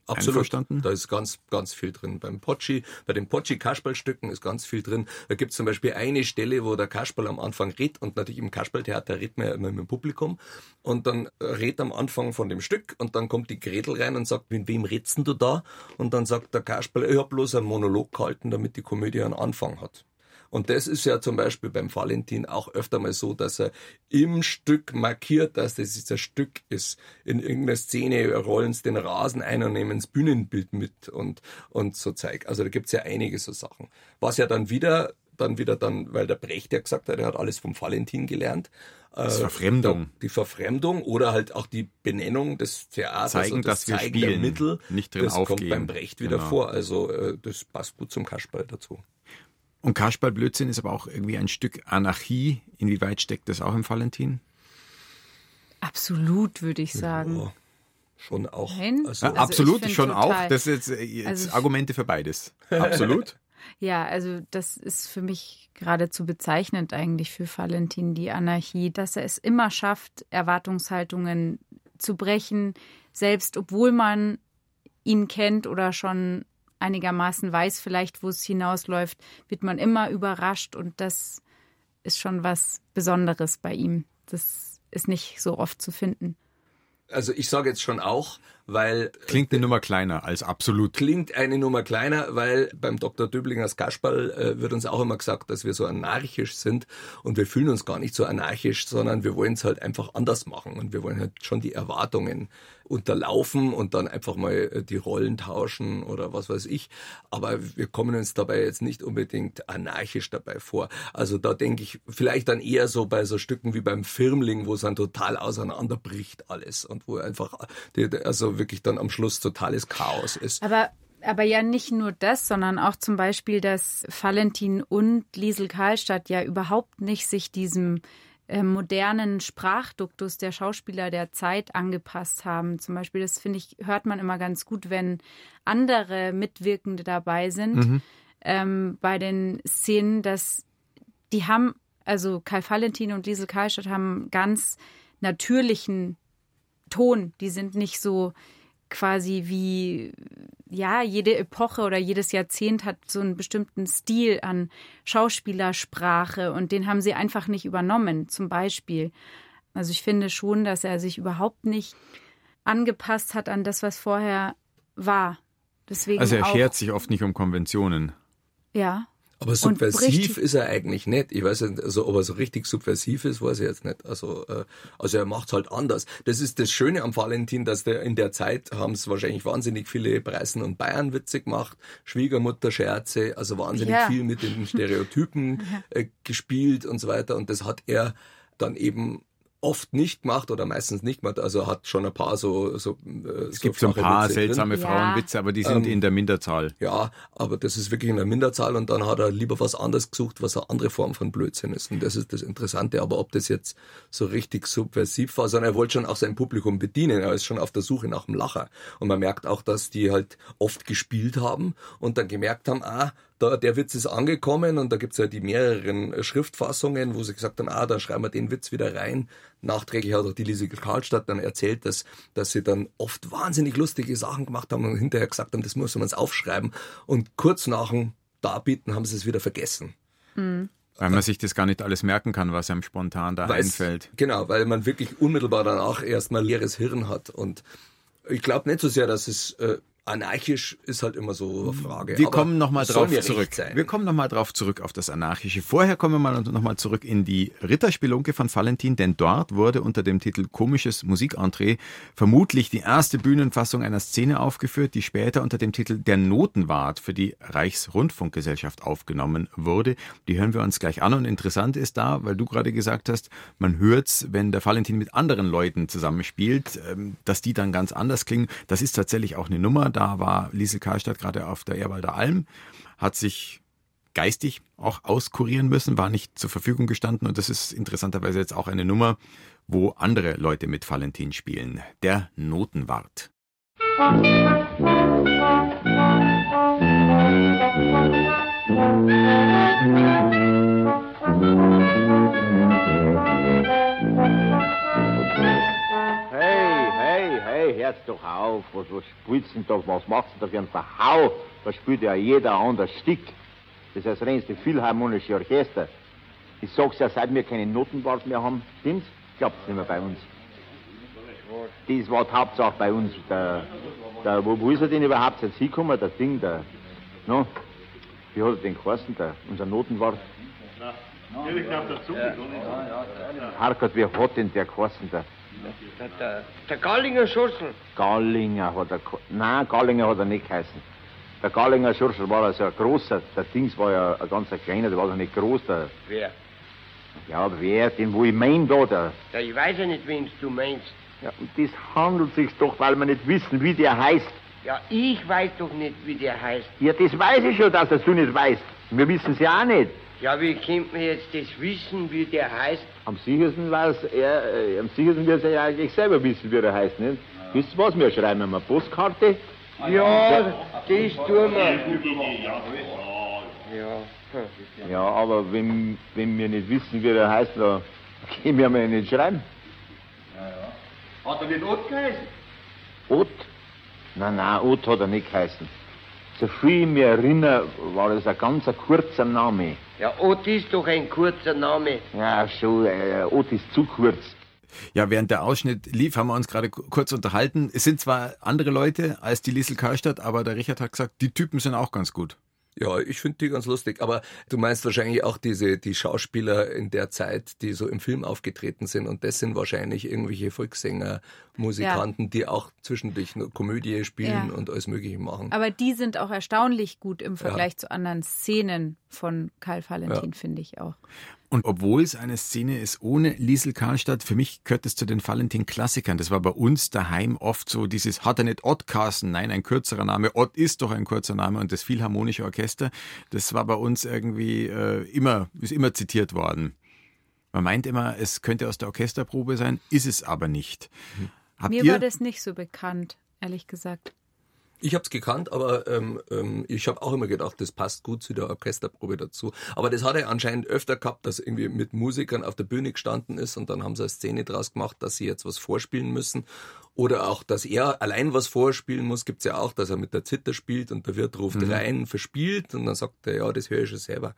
Absolut. Einverstanden? Da ist ganz, ganz viel drin. Beim Pocci, bei den Pocci-Kasperlstücken ist ganz viel drin. Da gibt es zum Beispiel eine Stelle, wo der Kasperl am Anfang redet und natürlich im Kasperltheater redet man ja immer mit dem Publikum und dann redet am Anfang von dem Stück und dann kommt die Gretel rein und sagt, mit wem redst du da? Und dann sagt der Kasperl, ich hab bloß einen Monolog gehalten, damit die Komödie einen Anfang hat. Und das ist ja zum Beispiel beim Valentin auch öfter mal so, dass er im Stück markiert, dass das jetzt ein Stück ist. In irgendeiner Szene rollen sie den Rasen ein und nehmen das Bühnenbild mit und, und so Zeug. Also da gibt's ja einige so Sachen. Was ja dann wieder, dann wieder dann, weil der Brecht ja gesagt hat, er hat alles vom Valentin gelernt. Das Äh, Verfremdung. Die Verfremdung oder halt auch die Benennung des Theaters Zeigen, und das dass wir Zeigen der spielen, Mittel. nicht drin das kommt aufgehen. beim Brecht wieder Genau. vor. Also äh, das passt gut zum Kasperl dazu. Und Kasperlblödsinn ist aber auch irgendwie ein Stück Anarchie. Inwieweit steckt das auch im Valentin? Absolut, würde ich sagen. Ja, schon auch. Nein? Also, Also absolut, ich schon total- auch. Das ist jetzt, äh, jetzt Also- Argumente für beides. [laughs] Absolut. Ja, also das ist für mich geradezu bezeichnend eigentlich für Valentin, die Anarchie, dass er es immer schafft, Erwartungshaltungen zu brechen, selbst obwohl man ihn kennt oder schon einigermaßen weiß, vielleicht wo es hinausläuft, wird man immer überrascht und das ist schon was Besonderes bei ihm. Das ist nicht so oft zu finden. also ich sage jetzt schon auch, weil Klingt eine Nummer kleiner als absolut. klingt eine Nummer kleiner, weil beim Dr. Döblingers Kasperl äh, wird uns auch immer gesagt, dass wir so anarchisch sind und wir fühlen uns gar nicht so anarchisch, sondern wir wollen es halt einfach anders machen und wir wollen halt schon die Erwartungen unterlaufen und dann einfach mal äh, die Rollen tauschen oder was weiß ich. Aber wir kommen uns dabei jetzt nicht unbedingt anarchisch dabei vor. Also da denke ich vielleicht dann eher so bei so Stücken wie beim Firmling, wo es dann total auseinanderbricht alles und wo einfach die, also wirklich dann am Schluss totales Chaos ist. Aber, aber ja nicht nur das, sondern auch zum Beispiel, dass Valentin und Liesel Karlstadt ja überhaupt nicht sich diesem äh, modernen Sprachduktus der Schauspieler der Zeit angepasst haben. Zum Beispiel, das finde ich, hört man immer ganz gut, wenn andere Mitwirkende dabei sind ähm, bei den Szenen, dass die haben, also Kai Valentin und Liesel Karlstadt haben ganz natürlichen Ton. Die sind nicht so quasi wie, ja, jede Epoche oder jedes Jahrzehnt hat so einen bestimmten Stil an Schauspielersprache und den haben sie einfach nicht übernommen, zum Beispiel. Also ich finde schon, dass er sich überhaupt nicht angepasst hat an das, was vorher war. Deswegen Also er schert sich oft nicht um Konventionen. ja, Aber subversiv ist er eigentlich nicht. Ich weiß nicht, also ob er so richtig subversiv ist, weiß ich jetzt nicht. Also, äh, also er macht's halt anders. Das ist das Schöne am Valentin, dass der in der Zeit haben es wahrscheinlich wahnsinnig viele Preisen und Bayern Witze gemacht, Schwiegermutter-Scherze, also wahnsinnig Ja. viel mit den Stereotypen [laughs] äh, gespielt und so weiter. Und das hat er dann eben oft nicht gemacht oder meistens nicht gemacht. Also hat schon ein paar so so äh, Es gibt so ein paar seltsame Ja. Frauenwitze, aber die sind Ähm, in der Minderzahl. Ja, aber das ist wirklich in der Minderzahl und dann hat er lieber was anderes gesucht, was eine andere Form von Blödsinn ist. Und das ist das Interessante. Aber ob das jetzt so richtig subversiv war, sondern er wollte schon auch sein Publikum bedienen. Er ist schon auf der Suche nach dem Lacher. Und man merkt auch, dass die halt oft gespielt haben und dann gemerkt haben, ah, da, der Witz ist angekommen und da gibt's ja die mehreren äh, Schriftfassungen, wo sie gesagt haben, ah, da schreiben wir den Witz wieder rein. Nachträglich hat auch die Lise Karlstadt dann erzählt, dass, dass sie dann oft wahnsinnig lustige Sachen gemacht haben und hinterher gesagt haben, das muss man uns aufschreiben. Und kurz nach dem Darbieten haben sie es wieder vergessen. Weil man sich das gar nicht alles merken kann, was einem spontan da Weil's- einfällt. Genau, weil man wirklich unmittelbar danach erstmal leeres Hirn hat. Und ich glaube nicht so sehr, dass es äh, anarchisch ist halt immer so eine Frage. Wir Aber kommen nochmal drauf zurück. sein. Wir kommen nochmal drauf zurück auf das Anarchische. Vorher kommen wir mal nochmal zurück in die Ritterspelunke von Valentin, denn dort wurde unter dem Titel Komisches Musikentree vermutlich die erste Bühnenfassung einer Szene aufgeführt, die später unter dem Titel Der Notenwart für die Reichsrundfunkgesellschaft aufgenommen wurde. Die hören wir uns gleich an und interessant ist da, weil du gerade gesagt hast, man hört's, wenn der Valentin mit anderen Leuten zusammenspielt, ähm, dass die dann ganz anders klingen. Das ist tatsächlich auch eine Nummer. Da war Liesel Karlstadt gerade auf der Ehrwalder Alm, hat sich geistig auch auskurieren müssen, war nicht zur Verfügung gestanden und das ist interessanterweise jetzt auch eine Nummer, wo andere Leute mit Valentin spielen. Der Notenwart. Hey, hey, hey, hört's doch auf. Was, was spielst denn da? Was machst du da für ein Verhau? Da spielt ja jeder anders Stück. Das ist das reinste Philharmonische Orchester. Ich sag's ja, seit wir keine Notenwart mehr haben, stimmt's? Klappt's nicht mehr bei uns. Das war die Hauptsache bei uns. Der, der, wo, wo ist er denn überhaupt jetzt hingekommen? Das Ding, der, no? Wie hat er den geheißen, der, unser Notenwart? Harkert, wie hat denn der geheißen, der? Der, der, der Gallinger Schurzel. Gallinger hat er. Nein, Gallinger hat er nicht geheißen. Der Gallinger Schurschel war also ein großer. Der Dings war ja ein ganz kleiner, der war doch nicht groß. Der, Wer? ja, aber wer, den wo ich mein da, der. Ja, ich weiß ja nicht, wen du meinst. Ja, und das handelt sich doch, weil wir nicht wissen, wie der heißt. Ja, ich weiß doch nicht, wie der heißt. Ja, das weiß ich schon, dass das du nicht weißt. Wir wissen es ja auch nicht. Ja, wie kommt man jetzt das wissen, wie der heißt? Am sichersten weiß er, äh, am sichersten wird er ja eigentlich selber wissen, wie er heißt, nicht? Wisst ihr was, wir schreiben ihm eine Postkarte. Ja, das tun wir. Ja. Ja, aber wenn, wenn wir nicht wissen, wie er heißt, dann können wir ja nicht schreiben. Hat er nicht Ott geheißen? Ott? Nein, nein, Ott hat er nicht geheißen. So viel ich mich erinnere, war das ein ganz kurzer Name. Ja, Ott ist doch ein kurzer Name. Ja, schon, äh, Ott ist zu kurz. Ja, während der Ausschnitt lief, haben wir uns gerade ku- kurz unterhalten. Es sind zwar andere Leute als die Liesel Karlstadt, aber der Richard hat gesagt, die Typen sind auch ganz gut. Ja, ich finde die ganz lustig. Aber du meinst wahrscheinlich auch diese die Schauspieler in der Zeit, die so im Film aufgetreten sind. Und das sind wahrscheinlich irgendwelche Volkssänger, Musikanten, die auch zwischendurch eine Komödie spielen Ja. und alles Mögliche machen. Aber die sind auch erstaunlich gut im Vergleich zu anderen Szenen von Karl Valentin, finde ich auch. Und obwohl es eine Szene ist ohne Liesel Karlstadt, für mich gehört es zu den Valentin-Klassikern. Das war bei uns daheim oft so dieses, hat er nicht Ott Carsten? Nein, ein kürzerer Name. Ott ist doch ein kurzer Name und das Philharmonische Orchester, das war bei uns irgendwie äh, immer, ist immer zitiert worden. Man meint immer, es könnte aus der Orchesterprobe sein, ist es aber nicht. Habt Mir ihr? war das nicht so bekannt, ehrlich gesagt. Ich habe es gekannt, aber ähm, ähm, ich habe auch immer gedacht, das passt gut zu der Orchesterprobe dazu. Aber das hat er anscheinend öfter gehabt, dass irgendwie mit Musikern auf der Bühne gestanden ist und dann haben sie eine Szene draus gemacht, dass sie jetzt was vorspielen müssen. Oder auch, dass er allein was vorspielen muss, gibt's ja auch, dass er mit der Zither spielt und der Wirt ruft rein, verspielt und dann sagt er, ja, das höre ich schon selber.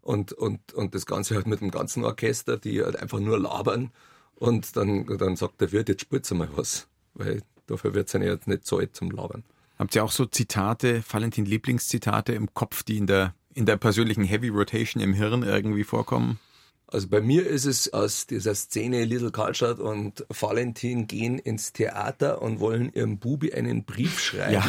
Und, und, und das Ganze halt mit dem ganzen Orchester, die halt einfach nur labern. Und dann, dann sagt der Wirt, jetzt spielt's mal was. Weil dafür wird's ja jetzt nicht Zeit zum Labern. Habt ihr auch so Zitate, Valentin Lieblingszitate im Kopf, die in der in der persönlichen Heavy Rotation im Hirn irgendwie vorkommen? Also bei mir ist es aus dieser Szene Little Karlstadt und Valentin gehen ins Theater und wollen ihrem Bubi einen Brief schreiben. Ja.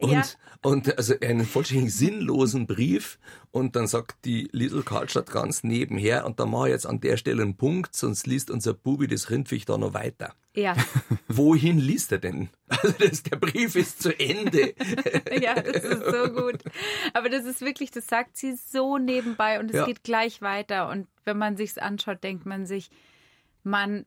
Und, ja. und also einen vollständig sinnlosen Brief. Und dann sagt die Little Karlstadt ganz nebenher, und da mache ich jetzt an der Stelle einen Punkt, sonst liest unser Bubi das Rindviech da noch weiter. Ja. [laughs] Wohin liest er denn? Also das, der Brief ist zu Ende. [laughs] ja, das ist so gut. Aber das ist wirklich, das sagt sie so nebenbei und es ja. geht gleich weiter. Und wenn man sich's anschaut, denkt man sich, man,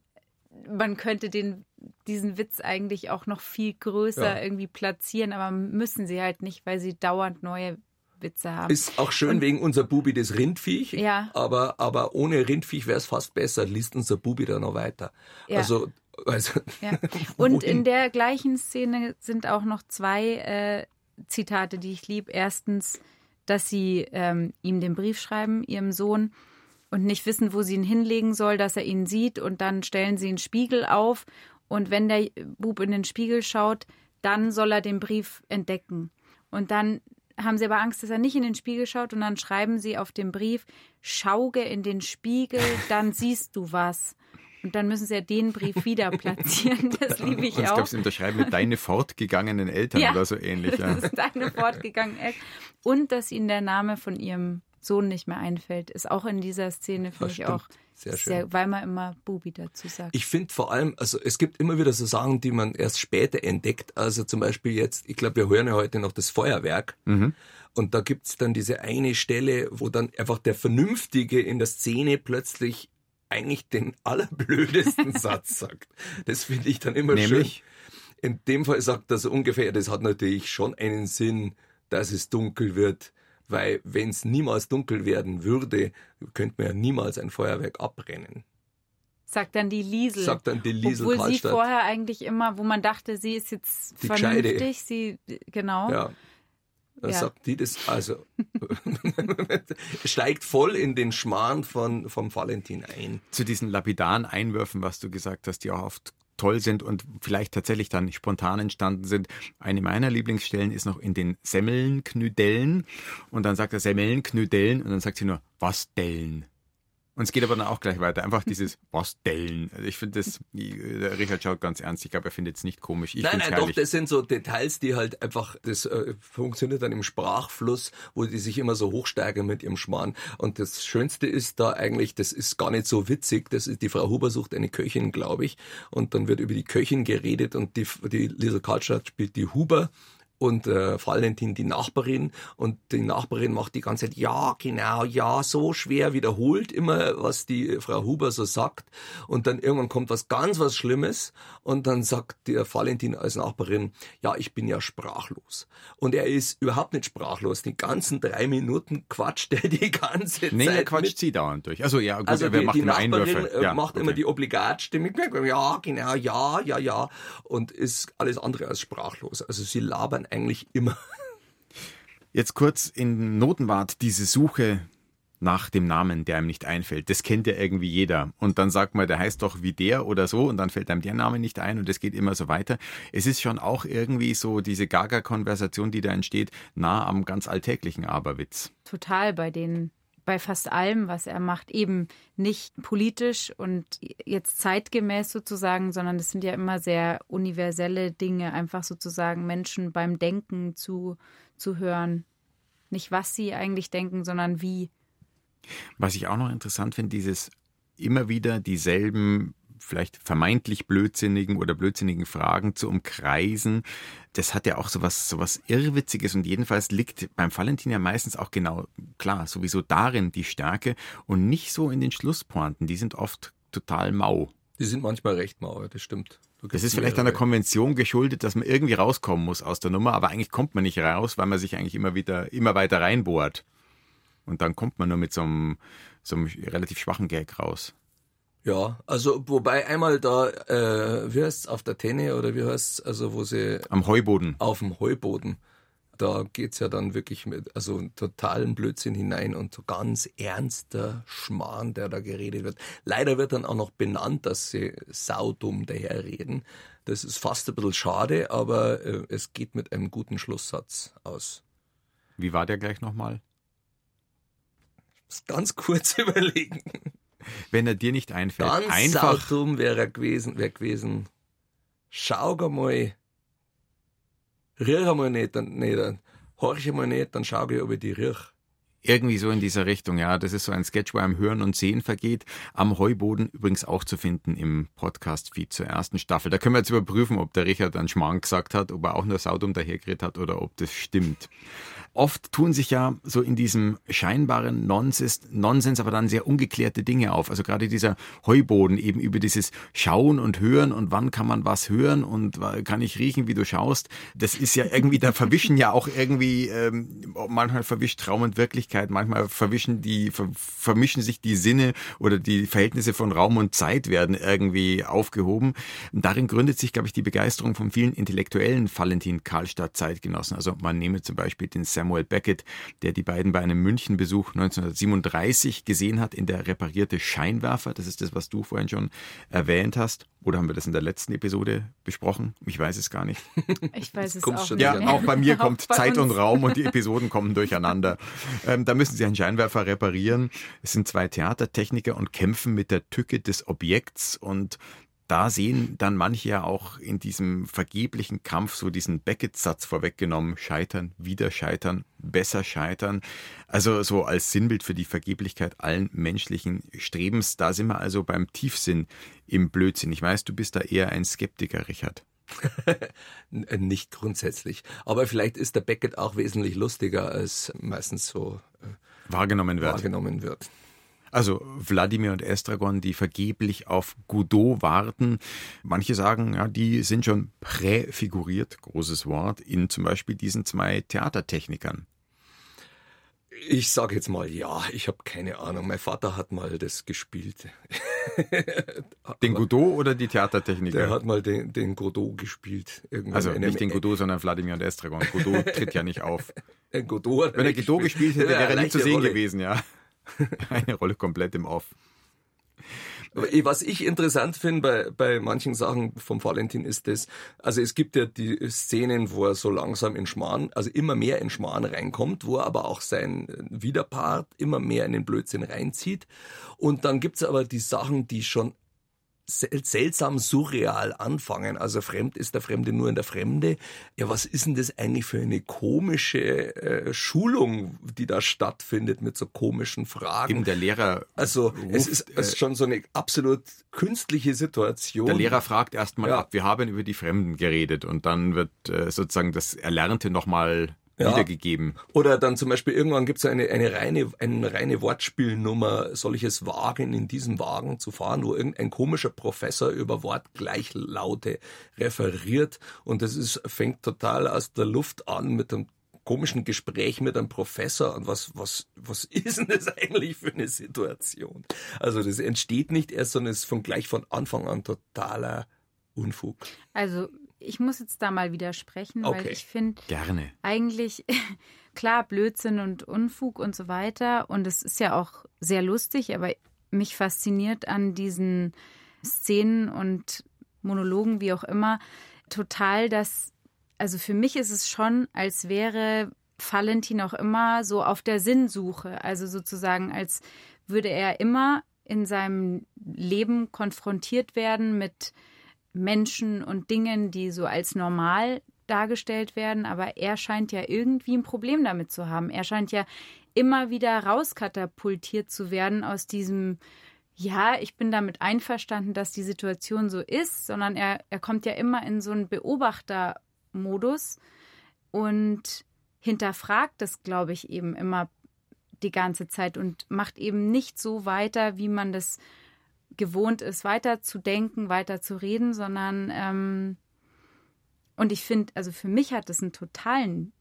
man könnte den, diesen Witz eigentlich auch noch viel größer ja. irgendwie platzieren, aber müssen sie halt nicht, weil sie dauernd neue Witze haben. Ist auch schön und, wegen unser Bubi das Rindviech. Ja. Aber, aber ohne Rindviech wäre es fast besser, liest unser Bubi da noch weiter. Ja. Also, also ja. [laughs] Und in der gleichen Szene sind auch noch zwei äh, Zitate, die ich liebe. Erstens, dass sie ähm, ihm den Brief schreiben, ihrem Sohn und nicht wissen, wo sie ihn hinlegen soll, dass er ihn sieht und dann stellen sie einen Spiegel auf und wenn der Bub in den Spiegel schaut, dann soll er den Brief entdecken. Und dann haben sie aber Angst, dass er nicht in den Spiegel schaut und dann schreiben sie auf dem Brief, schauge in den Spiegel, dann siehst du was. Und dann müssen sie ja den Brief wieder platzieren. [laughs] Das liebe ich und auch. Sie unterschreiben mit deine fortgegangenen Eltern ja, oder so ähnlich. Ja. Das ist deine fortgegangenen Eltern. Und dass ihnen der Name von ihrem Sohn nicht mehr einfällt, ist auch in dieser Szene, finde ich auch sehr schön. Sehr, weil man immer Bubi dazu sagt. Ich finde vor allem, also es gibt immer wieder so Sachen, die man erst später entdeckt. Also zum Beispiel jetzt, ich glaube, wir hören ja heute noch das Feuerwerk. Mhm. Und da gibt's dann diese eine Stelle, wo dann einfach der Vernünftige in der Szene plötzlich eigentlich den [laughs] allerblödesten [laughs] Satz sagt. Das finde ich dann immer Nämlich? schön. In dem Fall sagt er so ungefähr, das hat natürlich schon einen Sinn, dass es dunkel wird weil wenn es niemals dunkel werden würde, könnte man ja niemals ein Feuerwerk abbrennen. Sagt dann die Liesel. Sagt dann die Liesel Obwohl Karlstadt. sie vorher eigentlich immer, wo man dachte, sie ist jetzt die vernünftig, Gescheide. sie, genau. Ja. Dann ja. sagt die das, also [laughs] steigt voll in den Schmarrn von, vom Valentin ein. Zu diesen lapidaren Einwürfen, was du gesagt hast, die auch oft toll sind und vielleicht tatsächlich dann spontan entstanden sind. Eine meiner Lieblingsstellen ist noch in den Semmelnknüdellen und dann sagt er Semmelnknüdellen und dann sagt sie nur, was Dellen? Und es geht aber dann auch gleich weiter. Einfach dieses [laughs] was dellen. Also ich finde das, der Richard schaut ganz ernst. Ich glaube, er findet es nicht komisch. Ich nein, nein, herrlich. doch, das sind so Details, die halt einfach, das äh, funktioniert dann im Sprachfluss, wo die sich immer so hochsteigern mit ihrem Schmarrn. Und das Schönste ist da eigentlich, das ist gar nicht so witzig. Das ist, die Frau Huber sucht eine Köchin, glaube ich. Und dann wird über die Köchin geredet und die, die Lisa Karlstadt spielt die Huber und äh, Valentin die Nachbarin. Und die Nachbarin macht die ganze Zeit ja genau ja so schwer wiederholt immer was die Frau Huber so sagt. Und dann irgendwann kommt was ganz was Schlimmes. Und dann sagt der Valentin als Nachbarin ja ich bin ja sprachlos. Und er ist überhaupt nicht sprachlos. Die ganzen drei Minuten quatscht er die ganze nee, Zeit er quatscht sie dauernd durch. Also ja gut, also die, macht die Nachbarin Einwürfe. Äh, ja, macht okay. immer die Obligatstimme. Ja genau ja ja ja. Und ist alles andere als sprachlos. Also sie labern eigentlich immer. Jetzt kurz in Notenwart diese Suche nach dem Namen, der einem nicht einfällt. Das kennt ja irgendwie jeder. Und dann sagt man, der heißt doch wie der oder so und dann fällt einem der Name nicht ein und es geht immer so weiter. Es ist schon auch irgendwie so diese Gaga-Konversation, die da entsteht, nah am ganz alltäglichen Aberwitz. Total bei den bei fast allem, was er macht, eben nicht politisch und jetzt zeitgemäß sozusagen, sondern es sind ja immer sehr universelle Dinge, einfach sozusagen Menschen beim Denken zu, zu hören. Nicht was sie eigentlich denken, sondern wie. Was ich auch noch interessant finde, dieses immer wieder dieselben vielleicht vermeintlich blödsinnigen oder blödsinnigen Fragen zu umkreisen. Das hat ja auch sowas, sowas Irrwitziges und jedenfalls liegt beim Valentin ja meistens auch genau, klar, sowieso darin die Stärke und nicht so in den Schlusspointen. Die sind oft total mau. Die sind manchmal recht mau, das stimmt. Das ist vielleicht einer Konvention geschuldet, dass man irgendwie rauskommen muss aus der Nummer, aber eigentlich kommt man nicht raus, weil man sich eigentlich immer wieder, immer weiter reinbohrt. Und dann kommt man nur mit so einem, so einem relativ schwachen Gag raus. Ja, also wobei einmal da, äh, wie heißt's, auf der Tenne oder wie heißt's, also wo sie... Am Heuboden. Auf dem Heuboden. Da geht's ja dann wirklich mit, also totalen Blödsinn hinein und so ganz ernster Schmarrn, der da geredet wird. Leider wird dann auch noch benannt, dass sie saudumm daherreden. Das ist fast ein bisschen schade, aber äh, es geht mit einem guten Schlusssatz aus. Wie war der gleich nochmal? ganz [laughs] kurz überlegen. Wenn er dir nicht einfällt, Ganz einfach saudumm wäre er gewesen, wäre gewesen. Schau mal. Riech mal nicht, dann, nee, dann horch mal nicht, dann schau ich, ob ich die riech. Irgendwie so in dieser Richtung, ja. Das ist so ein Sketch, wo einem Hören und Sehen vergeht. Am Heuboden übrigens auch zu finden im Podcast-Feed zur ersten Staffel. Da können wir jetzt überprüfen, ob der Richard einen Schmarrn gesagt hat, ob er auch nur Saudum dahergeredet hat oder ob das stimmt. Oft tun sich ja so in diesem scheinbaren Nonsens, Nonsens aber dann sehr ungeklärte Dinge auf. Also gerade dieser Heuboden eben über dieses Schauen und Hören und wann kann man was hören und kann ich riechen, wie du schaust. Das ist ja irgendwie, da verwischen ja auch irgendwie, ähm, manchmal verwischt Traum und Wirklichkeit, manchmal verwischen die, ver, vermischen sich die Sinne oder die Verhältnisse von Raum und Zeit werden irgendwie aufgehoben. Darin gründet sich, glaube ich, die Begeisterung von vielen intellektuellen Valentin Karlstadt Zeitgenossen. Also man nehme zum Beispiel den Samuel Beckett, der die beiden bei einem Münchenbesuch 1937 gesehen hat in der reparierte Scheinwerfer. Das ist das, was du vorhin schon erwähnt hast. Oder haben wir das in der letzten Episode besprochen? Ich weiß es gar nicht. [laughs] Ich weiß es auch schon nicht. Ja, Ja. auch bei mir [laughs] kommt bei Zeit uns. und Raum und die [laughs] Episoden kommen durcheinander. Ähm, da müssen Sie einen Scheinwerfer reparieren. Es sind zwei Theatertechniker und kämpfen mit der Tücke des Objekts und da sehen dann manche ja auch in diesem vergeblichen Kampf so diesen Beckett-Satz vorweggenommen. Scheitern, wieder scheitern, besser scheitern. Also so als Sinnbild für die Vergeblichkeit allen menschlichen Strebens. Da sind wir also beim Tiefsinn im Blödsinn. Ich weiß, du bist da eher ein Skeptiker, Richard. [laughs] Nicht grundsätzlich. Aber vielleicht ist der Beckett auch wesentlich lustiger, als meistens so äh, Wahrgenommen wird. wahrgenommen wird. Also Wladimir und Estragon, die vergeblich auf Godot warten. Manche sagen, ja, die sind schon präfiguriert, großes Wort, in zum Beispiel diesen zwei Theatertechnikern. Ich sage jetzt mal ja, ich habe keine Ahnung. Mein Vater hat mal das gespielt. [laughs] Den Godot oder die Theatertechniker? Der hat mal den, den Godot gespielt. Also nicht den Godot, sondern Wladimir und Estragon. Godot tritt ja nicht auf. [laughs] Godot Wenn er Godot gespielt hätte, Ja, wäre er [laughs] nicht zu sehen Rolle. gewesen, ja. [laughs] Eine Rolle komplett im Off. Eh, Was ich interessant finde bei, bei manchen Sachen vom Valentin ist das, also es gibt ja die Szenen, wo er so langsam in Schmarrn, also immer mehr in Schmarrn reinkommt, wo er aber auch sein Widerpart immer mehr in den Blödsinn reinzieht. Und dann gibt's aber die Sachen, die schon seltsam surreal anfangen. Also fremd ist der Fremde nur in der Fremde. Ja, was ist denn das eigentlich für eine komische äh, Schulung, die da stattfindet mit so komischen Fragen? Eben der Lehrer Also es ruft, ist, es ist schon so eine absolut künstliche Situation. Der Lehrer fragt erstmal Ja. ab, wir haben über die Fremden geredet und dann wird äh, sozusagen das Erlernte nochmal Ja. wiedergegeben. Oder dann zum Beispiel irgendwann gibt es eine, eine, reine, eine reine Wortspielnummer, soll ich es wagen, in diesem Wagen zu fahren, wo irgendein komischer Professor über Wortgleichlaute referiert und das ist, fängt total aus der Luft an mit einem komischen Gespräch mit einem Professor und was, was, was [laughs] ist denn das eigentlich für eine Situation? Also das entsteht nicht erst, sondern es ist von gleich von Anfang an totaler Unfug. Also ich muss jetzt da mal widersprechen, weil Okay. ich finde, eigentlich [laughs] klar Blödsinn und Unfug und so weiter. Und es ist ja auch sehr lustig, aber mich fasziniert an diesen Szenen und Monologen, wie auch immer, total, dass, also für mich ist es schon, als wäre Valentin auch immer so auf der Sinnsuche. Also sozusagen, als würde er immer in seinem Leben konfrontiert werden mit Menschen und Dingen, die so als normal dargestellt werden, aber er scheint ja irgendwie ein Problem damit zu haben. Er scheint ja immer wieder rauskatapultiert zu werden aus diesem, ja, ich bin damit einverstanden, dass die Situation so ist, sondern er, er kommt ja immer in so einen Beobachtermodus und hinterfragt das, glaube ich, eben immer die ganze Zeit und macht eben nicht so weiter, wie man das gewohnt ist, weiter zu denken, weiter zu reden, sondern ähm, und ich finde, also für mich hat das einen totalen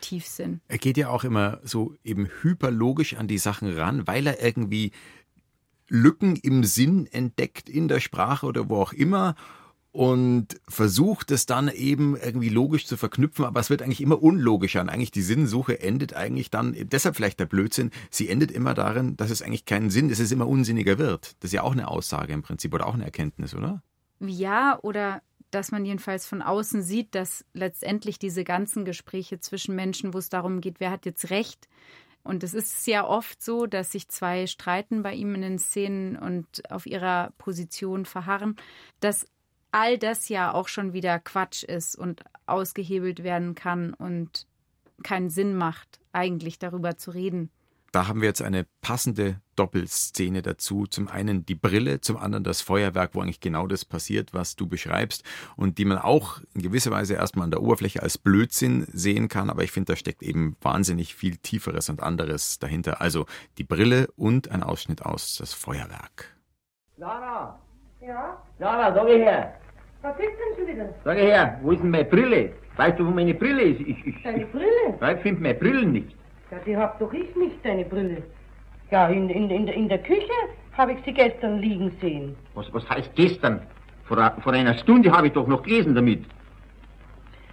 Tiefsinn. Er geht ja auch immer so eben hyperlogisch an die Sachen ran, weil er irgendwie Lücken im Sinn entdeckt in der Sprache oder wo auch immer und versucht es dann eben irgendwie logisch zu verknüpfen, aber es wird eigentlich immer unlogischer und eigentlich die Sinnsuche endet eigentlich dann, deshalb vielleicht der Blödsinn, sie endet immer darin, dass es eigentlich keinen Sinn, dass es immer unsinniger wird. Das ist ja auch eine Aussage im Prinzip oder auch eine Erkenntnis, oder? Ja, oder dass man jedenfalls von außen sieht, dass letztendlich diese ganzen Gespräche zwischen Menschen, wo es darum geht, wer hat jetzt recht, Und es ist ja oft so, dass sich zwei streiten bei ihm in den Szenen und auf ihrer Position verharren, dass all das ja auch schon wieder Quatsch ist und ausgehebelt werden kann und keinen Sinn macht, eigentlich darüber zu reden. Da haben wir jetzt eine passende Doppelszene dazu. Zum einen die Brille, zum anderen das Feuerwerk, wo eigentlich genau das passiert, was du beschreibst und die man auch in gewisser Weise erstmal an der Oberfläche als Blödsinn sehen kann. Aber ich finde, da steckt eben wahnsinnig viel Tieferes und anderes dahinter. Also die Brille und ein Ausschnitt aus das Feuerwerk. Lara, Ja? Lara, sag ich her. Was ist denn schon wieder? Sag ich her, wo ist denn meine Brille? Weißt du, wo meine Brille ist? Ich, ich, Deine ich, Brille? Ja, ich finde meine Brille nicht. Ja, die hab doch ich nicht, deine Brille. Ja, in, in, in, der- in der Küche habe ich sie gestern liegen sehen. Was, was heißt gestern? Vor, vor einer Stunde habe ich doch noch gelesen damit.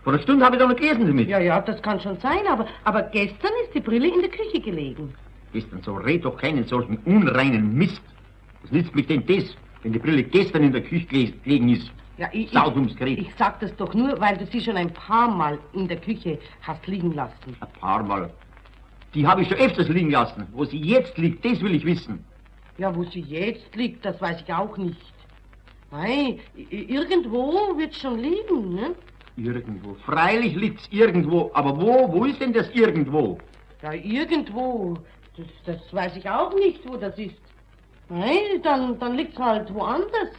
Vor einer Stunde habe ich doch noch gelesen damit. Ja, ja, das kann schon sein, aber, aber gestern ist die Brille in der Küche gelegen. Gestern, so red doch keinen solchen unreinen Mist. Was nützt mich denn das, wenn die Brille gestern in der Küche gelegen ist? Ja, ich, Saudums ich, Gerät. ich sag das doch nur, weil du sie schon ein paar Mal in der Küche hast liegen lassen. Ein paar Mal. Die habe ich schon öfters liegen lassen. Wo sie jetzt liegt, das will ich wissen. Ja, wo sie jetzt liegt, das weiß ich auch nicht. Nein, irgendwo wird schon liegen, ne? Irgendwo. Freilich liegt's irgendwo. Aber wo? Wo ist denn das irgendwo? Ja, irgendwo. Das, das weiß ich auch nicht, wo das ist. Nein, dann, dann liegt's halt woanders.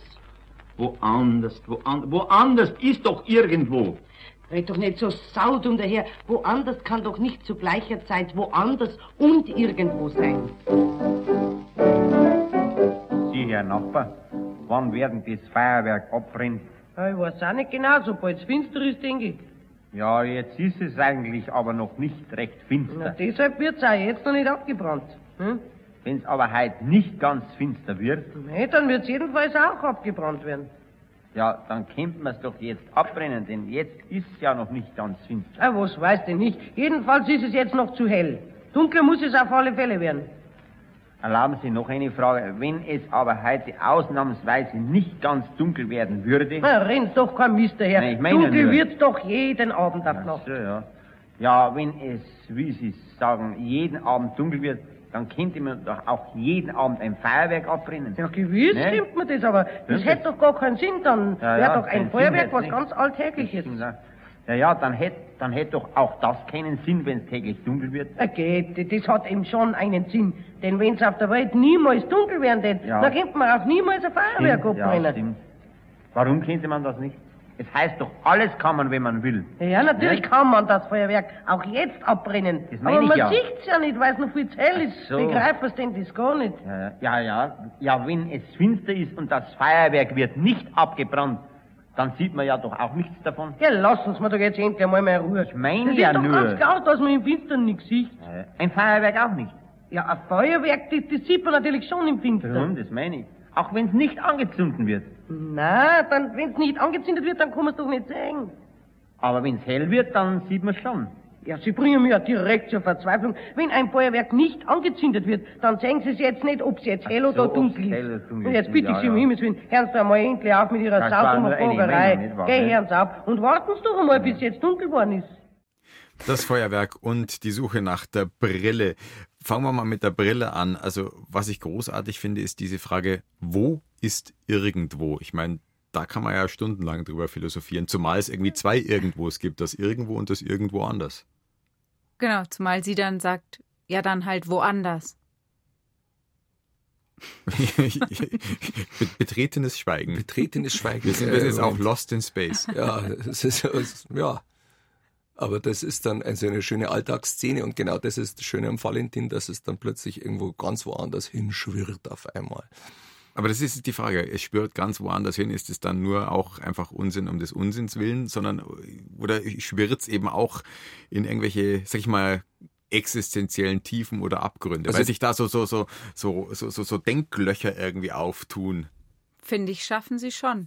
Woanders, woanders, woanders ist doch irgendwo. Red doch nicht so saudum daher. Woanders kann doch nicht zu gleicher Zeit woanders und irgendwo sein. Sie, Herr Nachbar, wann werden das Feuerwerk abbrennen? Ja, ich weiß auch nicht genau, sobald es finster ist, denke ich. Ja, jetzt ist es eigentlich aber noch nicht recht Na, finster. deshalb wird's auch jetzt noch nicht abgebrannt. Hm? Wenn es aber heute nicht ganz finster wird, Nee, dann wird's jedenfalls auch abgebrannt werden. ja, dann könnte man es doch jetzt abbrennen, denn jetzt ist es ja noch nicht ganz finster. Ah, was weiß denn nicht. Jedenfalls ist es jetzt noch zu hell. Dunkel muss es auf alle Fälle werden. Erlauben Sie noch eine Frage. Wenn es aber heute ausnahmsweise nicht ganz dunkel werden würde, Na, rennt doch kein Mist daher. Nein, ich meine Dunkel nur- wird's doch jeden Abend auf Nacht. so, ja. Ja, wenn es, wie Sie sagen, jeden Abend dunkel wird, dann könnte man doch auch jeden Abend ein Feuerwerk abbrennen. Ja, gewiss Ne? stimmt mir das, aber das hätte doch gar keinen Sinn. Dann Ja, wäre ja, doch ein Feuerwerk was nicht. ganz Alltägliches. Ja, ja, dann hätte dann hätt doch auch das keinen Sinn, wenn es täglich dunkel wird. Ja, geht, das hat eben schon einen Sinn. Denn wenn's auf der Welt niemals dunkel werden würde, Ja. dann könnte man auch niemals ein Feuerwerk Stimmt, ja, abbrennen. stimmt. Warum könnte man das nicht? Es heißt doch, alles kann man, wenn man will. Ja, natürlich Ne? kann man das Feuerwerk auch jetzt abbrennen. Das meine Aber man ja. sieht's ja nicht, weil es noch viel zu hell ist. so. Begreifst denn das gar nicht? Ja, ja, ja, ja, wenn es finster ist und das Feuerwerk wird nicht abgebrannt, dann sieht man ja doch auch nichts davon. Ja, lass uns mal doch jetzt endlich einmal mehr Ruhe. Ich meine das ja ist doch nur- ganz klar, dass man im Finstern nichts sieht. Ja, Ein Feuerwerk auch nicht. Ja, ein Feuerwerk, das, das sieht man natürlich schon im Finstern. Warum, das meine ich. Auch wenn es nicht angezündet wird. Na, dann, wenn es nicht angezündet wird, dann kann man es doch nicht sehen. Aber wenn es hell wird, dann sieht man schon. Ja, Sie bringen mich ja direkt zur Verzweiflung. Wenn ein Feuerwerk nicht angezündet wird, dann sehen Sie es jetzt nicht, ob es jetzt hell so, oder ob's dunkel ist. Und jetzt bitte ich ja, Sie um ja. Himmels Willen, hören Sie einmal endlich auf mit Ihrer wahr, Geh, ne? hören Sie auf. Und warten Sie doch einmal, bis es jetzt dunkel geworden ist. Das Feuerwerk und die Suche nach der Brille. Fangen wir mal mit der Brille an. Also, was ich großartig finde, ist diese Frage, wo ist irgendwo? Ich meine, da kann man ja stundenlang drüber philosophieren, zumal es irgendwie zwei Irgendwos gibt, das Irgendwo und das Irgendwo anders. Genau, zumal sie dann sagt, ja dann halt woanders. [laughs] Betretenes Schweigen. Betretenes Schweigen. Wir sind Äh, jetzt auch lost in space. [laughs] Ja, das ist, ja. Aber das ist dann also eine schöne Alltagsszene und genau das ist das Schöne am Valentin, dass es dann plötzlich irgendwo ganz woanders hinschwirrt auf einmal. Aber das ist die Frage. Es spürt ganz woanders hin. Ist es dann nur auch einfach Unsinn um des Unsinns willen, sondern oder schwirrt es eben auch in irgendwelche, sag ich mal, existenziellen Tiefen oder Abgründe, Also- weil sich da so so so so so so, so Denklöcher irgendwie auftun. Finde ich, schaffen sie schon.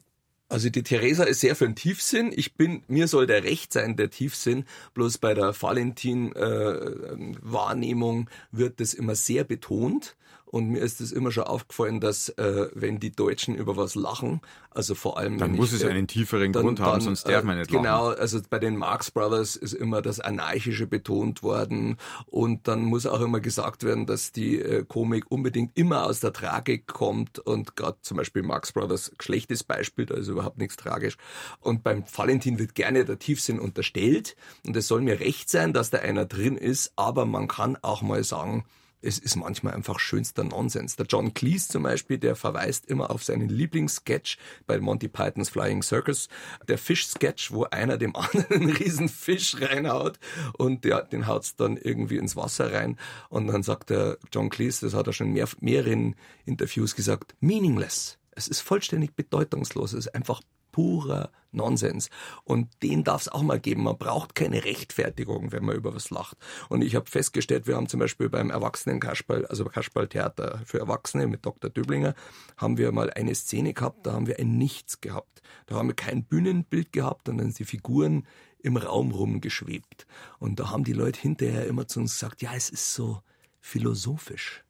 Also die Theresa ist sehr für den Tiefsinn. Ich bin, mir soll der Recht sein, der Tiefsinn. Bloß bei der Valentin-Wahrnehmung wird das immer sehr betont. Und mir ist es immer schon aufgefallen, dass äh, wenn die Deutschen über was lachen, also vor allem. Dann muss ich, es einen tieferen dann, Grund haben, dann, sonst darf man nicht lachen. Genau, also bei den Marx Brothers ist immer das Anarchische betont worden. Und dann muss auch immer gesagt werden, dass die äh, Komik unbedingt immer aus der Tragik kommt. Und gerade zum Beispiel Marx Brothers, schlechtes Beispiel, da ist überhaupt nichts tragisch. Und beim Valentin wird gerne der Tiefsinn unterstellt. Und es soll mir recht sein, dass da einer drin ist, aber man kann auch mal sagen, es ist manchmal einfach schönster Nonsens. Der John Cleese zum Beispiel, der verweist immer auf seinen Lieblingssketch bei Monty Pythons Flying Circus. Der Fisch-Sketch, wo einer dem [laughs] anderen einen riesen Fisch reinhaut und der, den haut's dann irgendwie ins Wasser rein. Und dann sagt der John Cleese, das hat er schon mehr, mehreren Interviews gesagt, meaningless. Es ist vollständig bedeutungslos. Es ist einfach purer Nonsens. Und den darf es auch mal geben. Man braucht keine Rechtfertigung, wenn man über was lacht. Und ich habe festgestellt, wir haben zum Beispiel beim Erwachsenen-Kasperl, also Kasperl-Theater für Erwachsene mit Dr. Döblinger, haben wir mal eine Szene gehabt, da haben wir ein Nichts gehabt. Da haben wir kein Bühnenbild gehabt sind die Figuren im Raum rumgeschwebt. Und da haben die Leute hinterher immer zu uns gesagt, ja, es ist so philosophisch.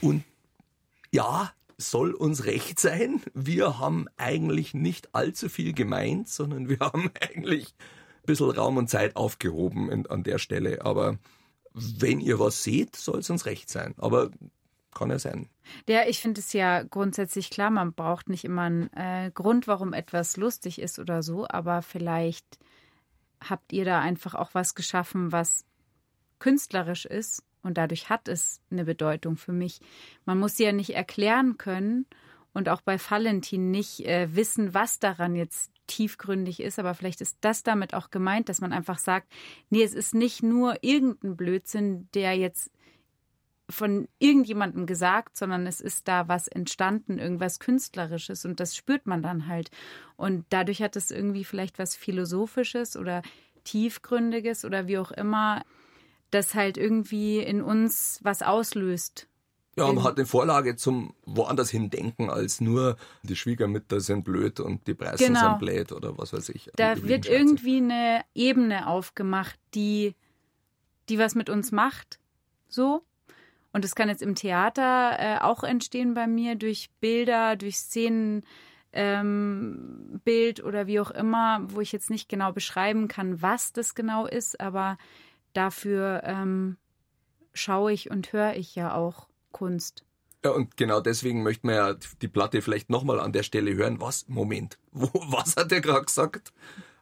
Und ja, soll uns recht sein. Wir haben eigentlich nicht allzu viel gemeint, sondern wir haben [laughs] eigentlich ein bisschen Raum und Zeit aufgehoben an der Stelle. Aber wenn ihr was seht, soll es uns recht sein. Aber kann ja sein. Ja, ich finde es ja grundsätzlich klar, man braucht nicht immer einen äh, Grund, warum etwas lustig ist oder so, aber vielleicht habt ihr da einfach auch was geschaffen, was künstlerisch ist und dadurch hat es eine Bedeutung für mich. Man muss sie ja nicht erklären können und auch bei Valentin nicht äh, wissen, was daran jetzt tiefgründig ist, aber vielleicht ist das damit auch gemeint, dass man einfach sagt, nee, es ist nicht nur irgendein Blödsinn, der jetzt von irgendjemandem gesagt, sondern es ist da was entstanden, irgendwas Künstlerisches und das spürt man dann halt. Und dadurch hat es irgendwie vielleicht was Philosophisches oder Tiefgründiges oder wie auch immer das halt irgendwie in uns was auslöst. Ja, man hat eine Vorlage zum woanders hin denken als nur die Schwiegermütter sind blöd und die Preise genau. sind blöd oder was weiß ich. Da wird irgendwie eine Ebene aufgemacht, die, die was mit uns macht. So. Und das kann jetzt im Theater äh, auch entstehen bei mir durch Bilder, durch Szenenbild ähm, oder wie auch immer, wo ich jetzt nicht genau beschreiben kann, was das genau ist, aber dafür ähm, schaue ich und höre ich ja auch Kunst. Ja, und genau deswegen möchte man ja die Platte vielleicht nochmal an der Stelle hören. Was? Moment. [laughs] Wo, was hat er gerade gesagt?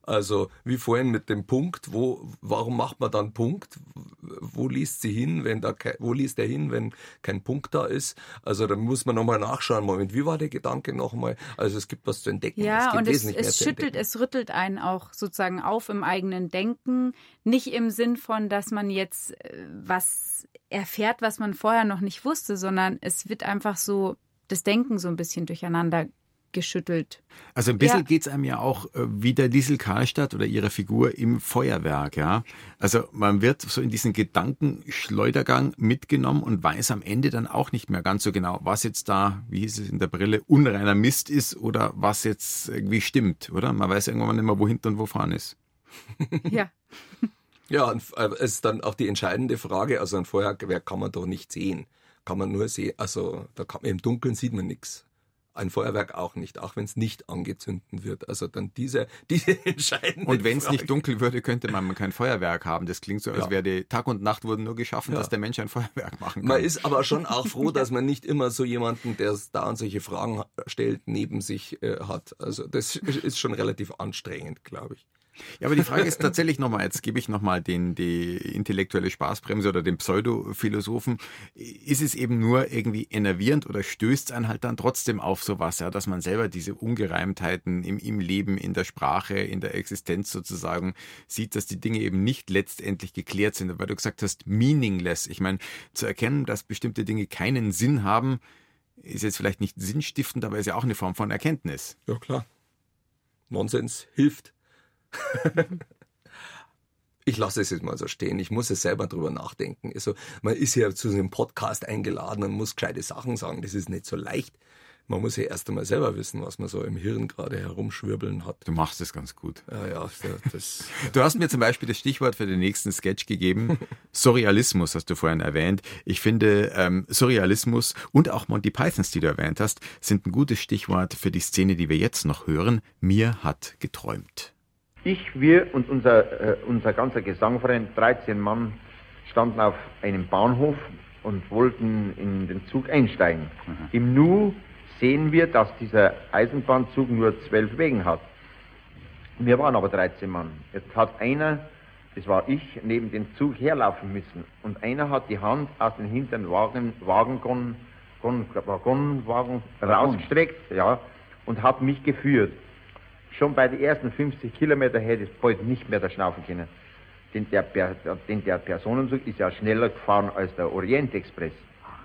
Also wie vorhin mit dem Punkt, wo, warum macht man dann Punkt? Wo liest sie hin, wenn da wo liest er hin, wenn kein Punkt da ist? Also da muss man nochmal nachschauen. Moment, wie war der Gedanke nochmal? Also es gibt was zu entdecken. Ja, es und es, es schüttelt, es rüttelt einen auch sozusagen auf im eigenen Denken. Nicht im Sinn von, dass man jetzt äh, was erfährt, was man vorher noch nicht wusste, sondern es wird einfach so das Denken so ein bisschen durcheinander geschüttelt. Also ein bisschen ja. geht es einem ja auch äh, wie der Liesel Karlstadt oder ihrer Figur im Feuerwerk, ja. Also man wird so in diesen Gedankenschleudergang mitgenommen und weiß am Ende dann auch nicht mehr ganz so genau, was jetzt da, wie hieß es in der Brille, unreiner Mist ist oder was jetzt irgendwie stimmt, oder? Man weiß irgendwann nicht mehr, wo hinten und wo vorne ist. [laughs] Ja. Ja, und äh, es ist dann auch die entscheidende Frage, also ein Feuerwerk kann man doch nicht sehen. Kann man nur sehen, also da kann, im Dunkeln sieht man nichts ein Feuerwerk auch nicht, auch wenn es nicht angezündet wird. Also dann diese, [laughs] diese entscheidende Und wenn es nicht dunkel würde, könnte man kein Feuerwerk haben. Das klingt so, als ja. wäre die Tag und Nacht wurden nur geschaffen, ja. dass der Mensch ein Feuerwerk machen kann. Man ist aber schon auch froh, [laughs] dass man nicht immer so jemanden, der da an solche Fragen stellt, neben sich äh, hat. Also das ist schon relativ anstrengend, glaube ich. Ja, aber die Frage ist tatsächlich nochmal, jetzt gebe ich nochmal die intellektuelle Spaßbremse oder den Pseudophilosophen. Ist es eben nur irgendwie enervierend oder stößt es einen halt dann trotzdem auf sowas, ja, dass man selber diese Ungereimtheiten im, im Leben, in der Sprache, in der Existenz sozusagen sieht, dass die Dinge eben nicht letztendlich geklärt sind, weil du gesagt hast, meaningless. Ich meine, zu erkennen, dass bestimmte Dinge keinen Sinn haben, ist jetzt vielleicht nicht sinnstiftend, aber ist ja auch eine Form von Erkenntnis. Ja, klar. Nonsens hilft. [laughs] Ich lasse es jetzt mal so stehen. Ich muss es selber drüber nachdenken. Also, man ist ja zu einem Podcast eingeladen und muss gescheite Sachen sagen. Das ist nicht so leicht. man muss ja erst einmal selber wissen, was man so im Hirn gerade herumschwirbeln hat. Du machst es ganz gut. Ja, ja, das, Du hast mir zum Beispiel das Stichwort für den nächsten Sketch gegeben. Surrealismus hast du vorhin erwähnt. Ich finde, ähm, Surrealismus und auch Monty Pythons, die du erwähnt hast, sind ein gutes Stichwort für die Szene, die wir jetzt noch hören. Mir hat geträumt. Ich, wir und unser, äh, unser ganzer Gesangverein, 13 Mann, standen auf einem Bahnhof und wollten in den Zug einsteigen. Im Nu sehen wir, dass dieser Eisenbahnzug nur zwölf Wegen hat. Wir waren aber 13 Mann. Jetzt hat einer, das war ich, neben dem Zug herlaufen müssen. Und einer hat die Hand aus dem hinteren Wagen, Wagengon, Gon, Waggonwagen rausgestreckt, ja, und hat mich geführt. Schon bei den ersten 50 Kilometer hätte ich bald nicht mehr da schnaufen können. Denn der, Per- denn der Personenzug ist ja schneller gefahren als der Orient Express.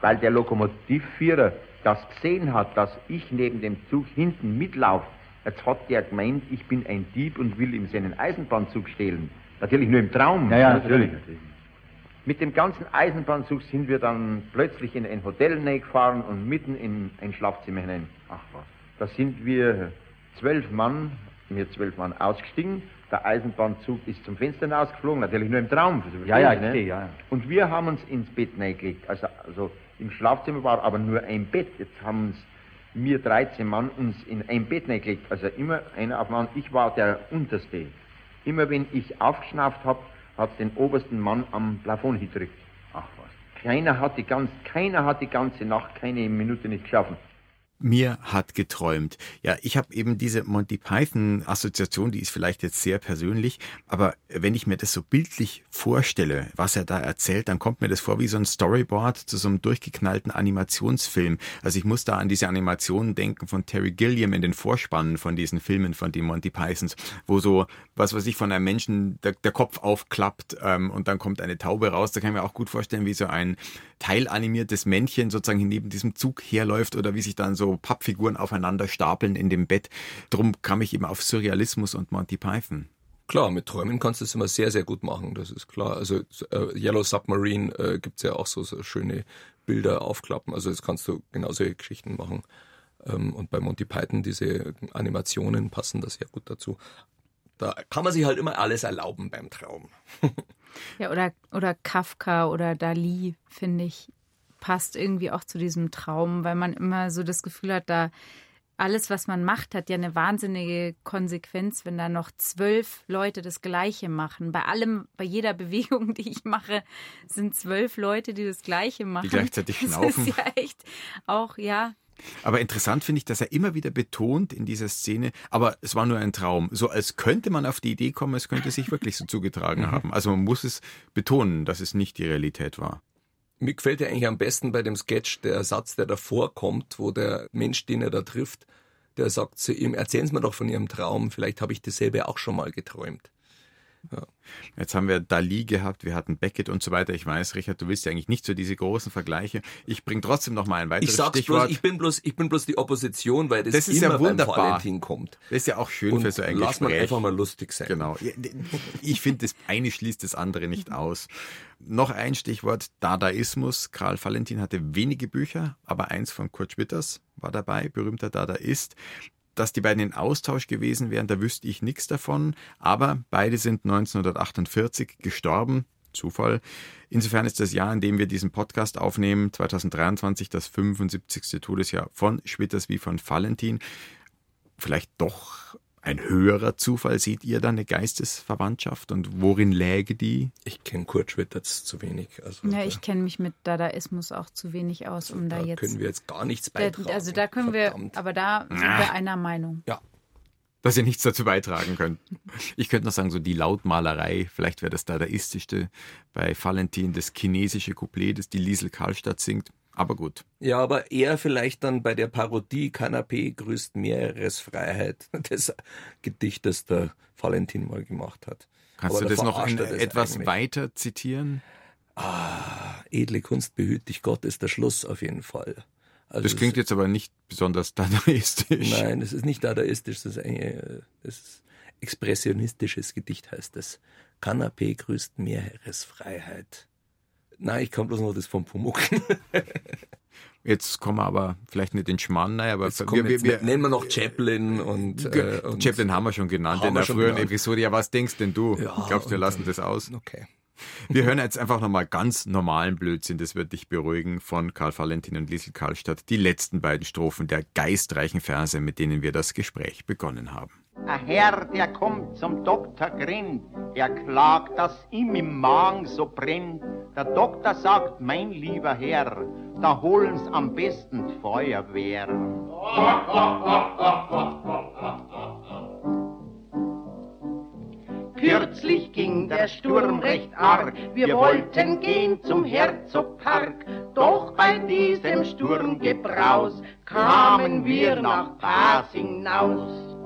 Weil der Lokomotivführer das gesehen hat, dass ich neben dem Zug hinten mitlaufe. Jetzt hat der gemeint, ich bin ein Dieb und will ihm seinen Eisenbahnzug stehlen. Natürlich nur im Traum. Ja, ja, natürlich. Mit dem ganzen Eisenbahnzug sind wir dann plötzlich in ein Hotel gefahren und mitten in ein Schlafzimmer hinein. Ach was. Da sind wir zwölf Mann, wir zwölf Mann ausgestiegen. Der Eisenbahnzug ist zum Fenster hinausgeflogen, natürlich nur im Traum. Ja, ja, ich ne? verstehe, ja, ja. Und wir haben uns ins Bett reingelegt. Also, also im Schlafzimmer war aber nur ein Bett. Jetzt haben uns wir 13 Mann uns in ein Bett reingelegt. Also immer einer auf Mann. Ich war der Unterste. Immer wenn ich aufgeschnauft habe, hat den obersten Mann am Plafond gedrückt. Ach was. Keiner hat die ganz, keiner hat die ganze Nacht keine Minute nicht geschlafen. Mir hat geträumt. Ja, ich habe eben diese Monty Python Assoziation, die ist vielleicht jetzt sehr persönlich, aber wenn ich mir das so bildlich vorstelle, was er da erzählt, dann kommt mir das vor wie so ein Storyboard zu so einem durchgeknallten Animationsfilm. Also ich muss da an diese Animationen denken von Terry Gilliam in den Vorspannen von diesen Filmen von den Monty Pythons, wo so, was weiß ich, von einem Menschen der, der Kopf aufklappt ähm, und dann kommt eine Taube raus. Da kann ich mir auch gut vorstellen, wie so ein teilanimiertes Männchen sozusagen neben diesem Zug herläuft oder wie sich dann so Pappfiguren aufeinander stapeln in dem Bett. Drum kam ich eben auf Surrealismus und Monty Python. Klar, mit Träumen kannst du es immer sehr, sehr gut machen, das ist klar. Also äh, Yellow Submarine äh, gibt's ja auch so, so schöne Bilder aufklappen. Also das kannst du genau solche Geschichten machen. Ähm, und bei Monty Python, diese Animationen passen da sehr gut dazu. Da kann man sich halt immer alles erlauben beim Traum. [laughs] Ja, oder, oder Kafka oder Dali, finde ich, passt irgendwie auch zu diesem Traum, weil man immer so das Gefühl hat, da alles, was man macht, hat ja eine wahnsinnige Konsequenz, wenn da noch zwölf Leute das Gleiche machen. Bei allem, bei jeder [laughs] Bewegung, die ich mache, sind zwölf Leute, die das Gleiche machen. gleichzeitig Das schnaufen. ist ja echt auch, ja, Aber interessant finde ich, dass er immer wieder betont in dieser Szene, aber es war nur ein Traum. So als könnte man auf die Idee kommen, es könnte sich wirklich so zugetragen haben. Also man muss es betonen, dass es nicht die Realität war. Mir gefällt ja eigentlich am besten bei dem Sketch der Satz, der davor kommt, wo der Mensch, den er da trifft, der sagt zu ihm, erzählen Sie mir doch von Ihrem Traum, vielleicht habe ich dasselbe auch schon mal geträumt. Jetzt haben wir Dali gehabt, wir hatten Beckett und so weiter. Ich weiß, Richard, du willst ja eigentlich nicht so diese großen Vergleiche. Ich bringe trotzdem noch mal ein weiteres Ich sag's Stichwort. bloß, ich bin bloß, ich bin bloß die Opposition, weil das, Das ist immer ja wunderbar. beim Valentin kommt. Das ist ja auch schön Und für so ein lass mal Gespräch. einfach mal lustig sein. Genau. Ja, Ich finde, das eine schließt das andere nicht aus. Noch ein Stichwort, Dadaismus. Karl Valentin hatte wenige Bücher, aber eins von Kurt Schwitters war dabei, berühmter Dadaist. Dass die beiden in Austausch gewesen wären, da wüsste ich nichts davon. Aber beide sind 1948 gestorben. Zufall. Insofern ist das Jahr, in dem wir diesen Podcast aufnehmen, 2023, das 75. Todesjahr von Schwitters wie von Valentin. Vielleicht doch ein höherer Zufall. Seht ihr da eine Geistesverwandtschaft und worin läge die? Ich kenne Kurt Schwitters zu wenig. Also ja, ich kenne mich mit Dadaismus auch zu wenig aus, um da, da jetzt. können wir jetzt gar nichts Da- beitragen. also da können wir, Verdammt. aber da sind wir einer Meinung. Ja. Dass ihr nichts dazu beitragen könnt. Ich könnte noch sagen, so die Lautmalerei, vielleicht wäre das Dadaistischste bei Valentin, das chinesische Couplet, das die Liesel Karlstadt singt. Aber gut. Ja, aber eher vielleicht dann bei der Parodie Kanapé grüßt Meeresfreiheit des [laughs] Gedichtes der Valentin mal gemacht hat. Kannst Aber du da das noch in das etwas eigentlich. weiter zitieren? Ah, edle Kunst behüt dich Gott ist der Schluss auf jeden Fall. Also das klingt es- jetzt aber nicht besonders dadaistisch. Nein, das ist nicht dadaistisch, das ist, ein, äh, das ist expressionistisches Gedicht heißt es. Kanapé grüßt Meeresfreiheit. Nein, ich kann bloß noch das vom Pumuckl. [laughs] Jetzt kommen wir aber vielleicht nicht in Schmarrn, nein, aber jetzt wir, wir, wir, nennen wir noch Chaplin und, äh, und Chaplin haben wir schon genannt in der früheren genannt. Episode. Ja, was denkst denn du? Ja, Glaubst du, wir lassen das aus? Okay. Wir hören jetzt einfach nochmal ganz normalen Blödsinn, das wird dich beruhigen, von Karl Valentin und Liesel Karlstadt. Die letzten beiden Strophen der geistreichen Verse, mit denen wir das Gespräch begonnen haben. Ein Herr, der kommt zum Doktor Grind, er klagt, dass ihm im Magen so brennt. Der Doktor sagt, mein lieber Herr, da holen's am besten Feuerwehr. Kürzlich ging der Sturm recht arg, wir wollten gehen zum Herzogpark, doch bei diesem Sturmgebraus kamen wir nach Pasing hinaus.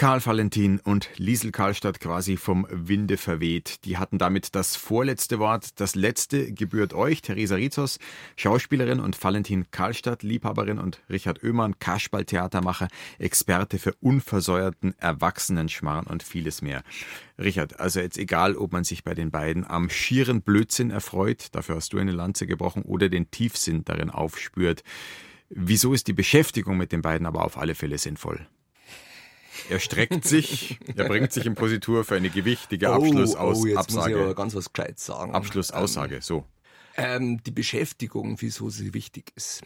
Karl Valentin und Liesel Karlstadt quasi vom Winde verweht. Die hatten damit das vorletzte Wort. Das letzte gebührt euch, Theresa Rizos, Schauspielerin und Valentin Karlstadt, Liebhaberin und Richard Oehmann, Kasperl-Theatermacher, Experte für unversäuerten Erwachsenenschmarrn und vieles mehr. Richard, also jetzt egal, ob man sich bei den beiden am schieren Blödsinn erfreut, dafür hast du eine Lanze gebrochen, oder den Tiefsinn darin aufspürt. Wieso ist die Beschäftigung mit den beiden aber auf alle Fälle sinnvoll? Er streckt sich, er bringt sich in Positur für eine gewichtige oh, Abschlussaussage. Oh, jetzt Absage. muss ich aber ganz was Gescheites sagen. Abschlussaussage, ähm, so. Ähm, die Beschäftigung, wieso sie wichtig ist.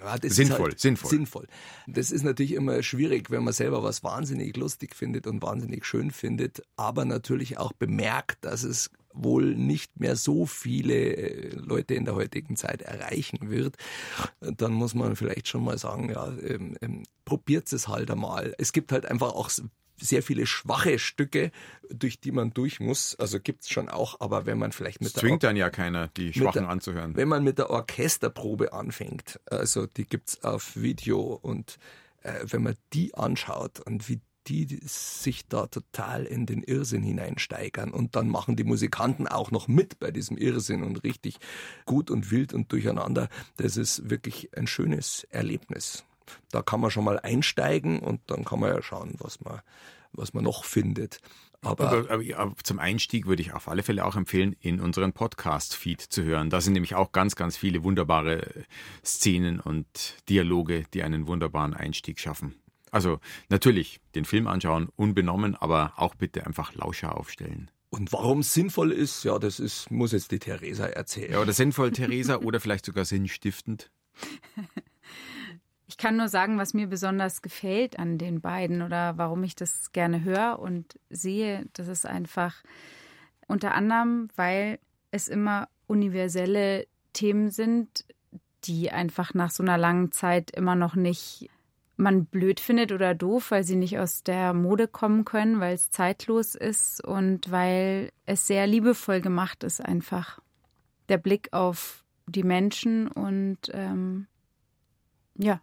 Ja, sinnvoll, halt sinnvoll. Sinnvoll. Das ist natürlich immer schwierig, wenn man selber was wahnsinnig lustig findet und wahnsinnig schön findet, aber natürlich auch bemerkt, dass es wohl nicht mehr so viele äh, Leute in der heutigen Zeit erreichen wird, dann muss man vielleicht schon mal sagen, ja, ähm, ähm, probiert es halt einmal. Es gibt halt einfach auch sehr viele schwache Stücke, durch die man durch muss. Also gibt's schon auch, aber wenn man vielleicht mit das der zwingt dann ja keiner, die Schwachen der, anzuhören. Wenn man mit der Orchesterprobe anfängt, also die gibt's auf Video und äh, wenn man die anschaut und wie die sich da total in den Irrsinn hineinsteigern. Und dann machen die Musikanten auch noch mit bei diesem Irrsinn und richtig gut und wild und durcheinander. Das ist wirklich ein schönes Erlebnis. Da kann man schon mal einsteigen und dann kann man ja schauen, was man, was man noch findet. Aber, aber, aber, zum Einstieg würde ich auf alle Fälle auch empfehlen, in unseren Podcast-Feed zu hören. Da sind nämlich auch ganz, ganz viele wunderbare Szenen und Dialoge, die einen wunderbaren Einstieg schaffen. Also natürlich den Film anschauen, unbenommen, aber auch bitte einfach Lauscher aufstellen. Und warum es sinnvoll ist, ja, das ist, muss jetzt die Theresa erzählen. Ja, oder sinnvoll, Theresa, oder vielleicht sogar sinnstiftend. Ich kann nur sagen, was mir besonders gefällt an den beiden oder warum ich das gerne höre und sehe. Das ist einfach unter anderem, weil es immer universelle Themen sind, die einfach nach so einer langen Zeit immer noch nicht man blöd findet oder doof, weil sie nicht aus der Mode kommen können, weil es zeitlos ist und weil es sehr liebevoll gemacht ist einfach. Der Blick auf die Menschen und ähm, ja.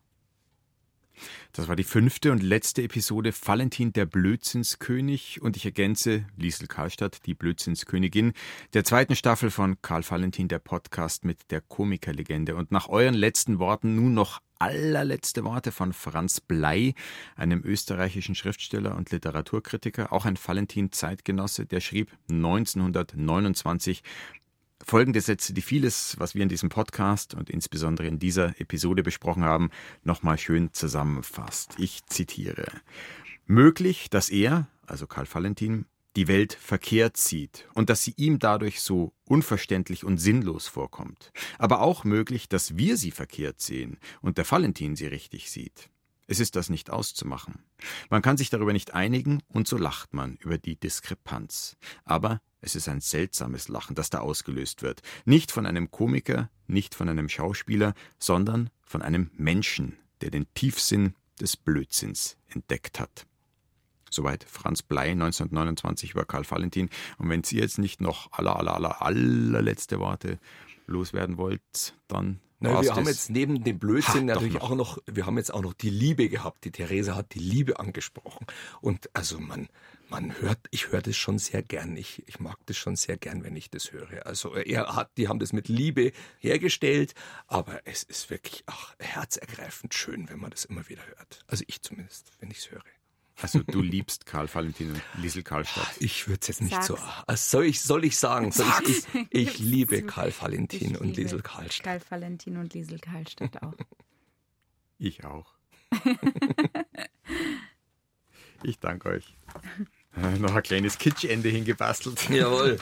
Das war die fünfte und letzte Episode Valentin der Blödsinnskönig und ich ergänze Liesel Karlstadt, die Blödsinnskönigin, der zweiten Staffel von Karl Valentin, der Podcast mit der Komikerlegende. Und nach euren letzten Worten nun noch allerletzte Worte von Franz Blei, einem österreichischen Schriftsteller und Literaturkritiker, auch ein Valentin-Zeitgenosse, der schrieb 1929 folgende Sätze, die vieles, was wir in diesem Podcast und insbesondere in dieser Episode besprochen haben, nochmal schön zusammenfasst. Ich zitiere. Möglich, dass er, also Karl Valentin, die Welt verkehrt sieht und dass sie ihm dadurch so unverständlich und sinnlos vorkommt. Aber auch möglich, dass wir sie verkehrt sehen und der Valentin sie richtig sieht. Es ist das nicht auszumachen. Man kann sich darüber nicht einigen und so lacht man über die Diskrepanz. Aber es ist ein seltsames Lachen, das da ausgelöst wird. Nicht von einem Komiker, nicht von einem Schauspieler, sondern von einem Menschen, der den Tiefsinn des Blödsinns entdeckt hat. Soweit Franz Blei 1929 über Karl Valentin. Und wenn Sie jetzt nicht noch aller, aller, aller, allerletzte Worte loswerden wollt, dann Nein, wir haben jetzt neben dem Blödsinn ha, natürlich auch noch, wir haben jetzt auch noch die Liebe gehabt. Die Theresa hat die Liebe angesprochen. Und also man, man hört, ich höre das schon sehr gern. Ich, ich mag das schon sehr gern, wenn ich das höre. Also er hat, die haben das mit Liebe hergestellt, aber es ist wirklich ach, herzergreifend schön, wenn man das immer wieder hört. Also ich zumindest, wenn ich es höre. Also du liebst Karl Valentin und Liesel Karlstadt. Ich würde es jetzt nicht Sag's. so. Also soll ich, soll ich sagen? Soll ich, ich, [laughs] ich liebe. Karl Valentin Ich und liebe Liesel Karlstadt. Karl Valentin und Liesel Karlstadt auch. [laughs] Ich auch. [laughs] ich danke euch. Noch ein kleines Kitschende hingebastelt. Jawohl.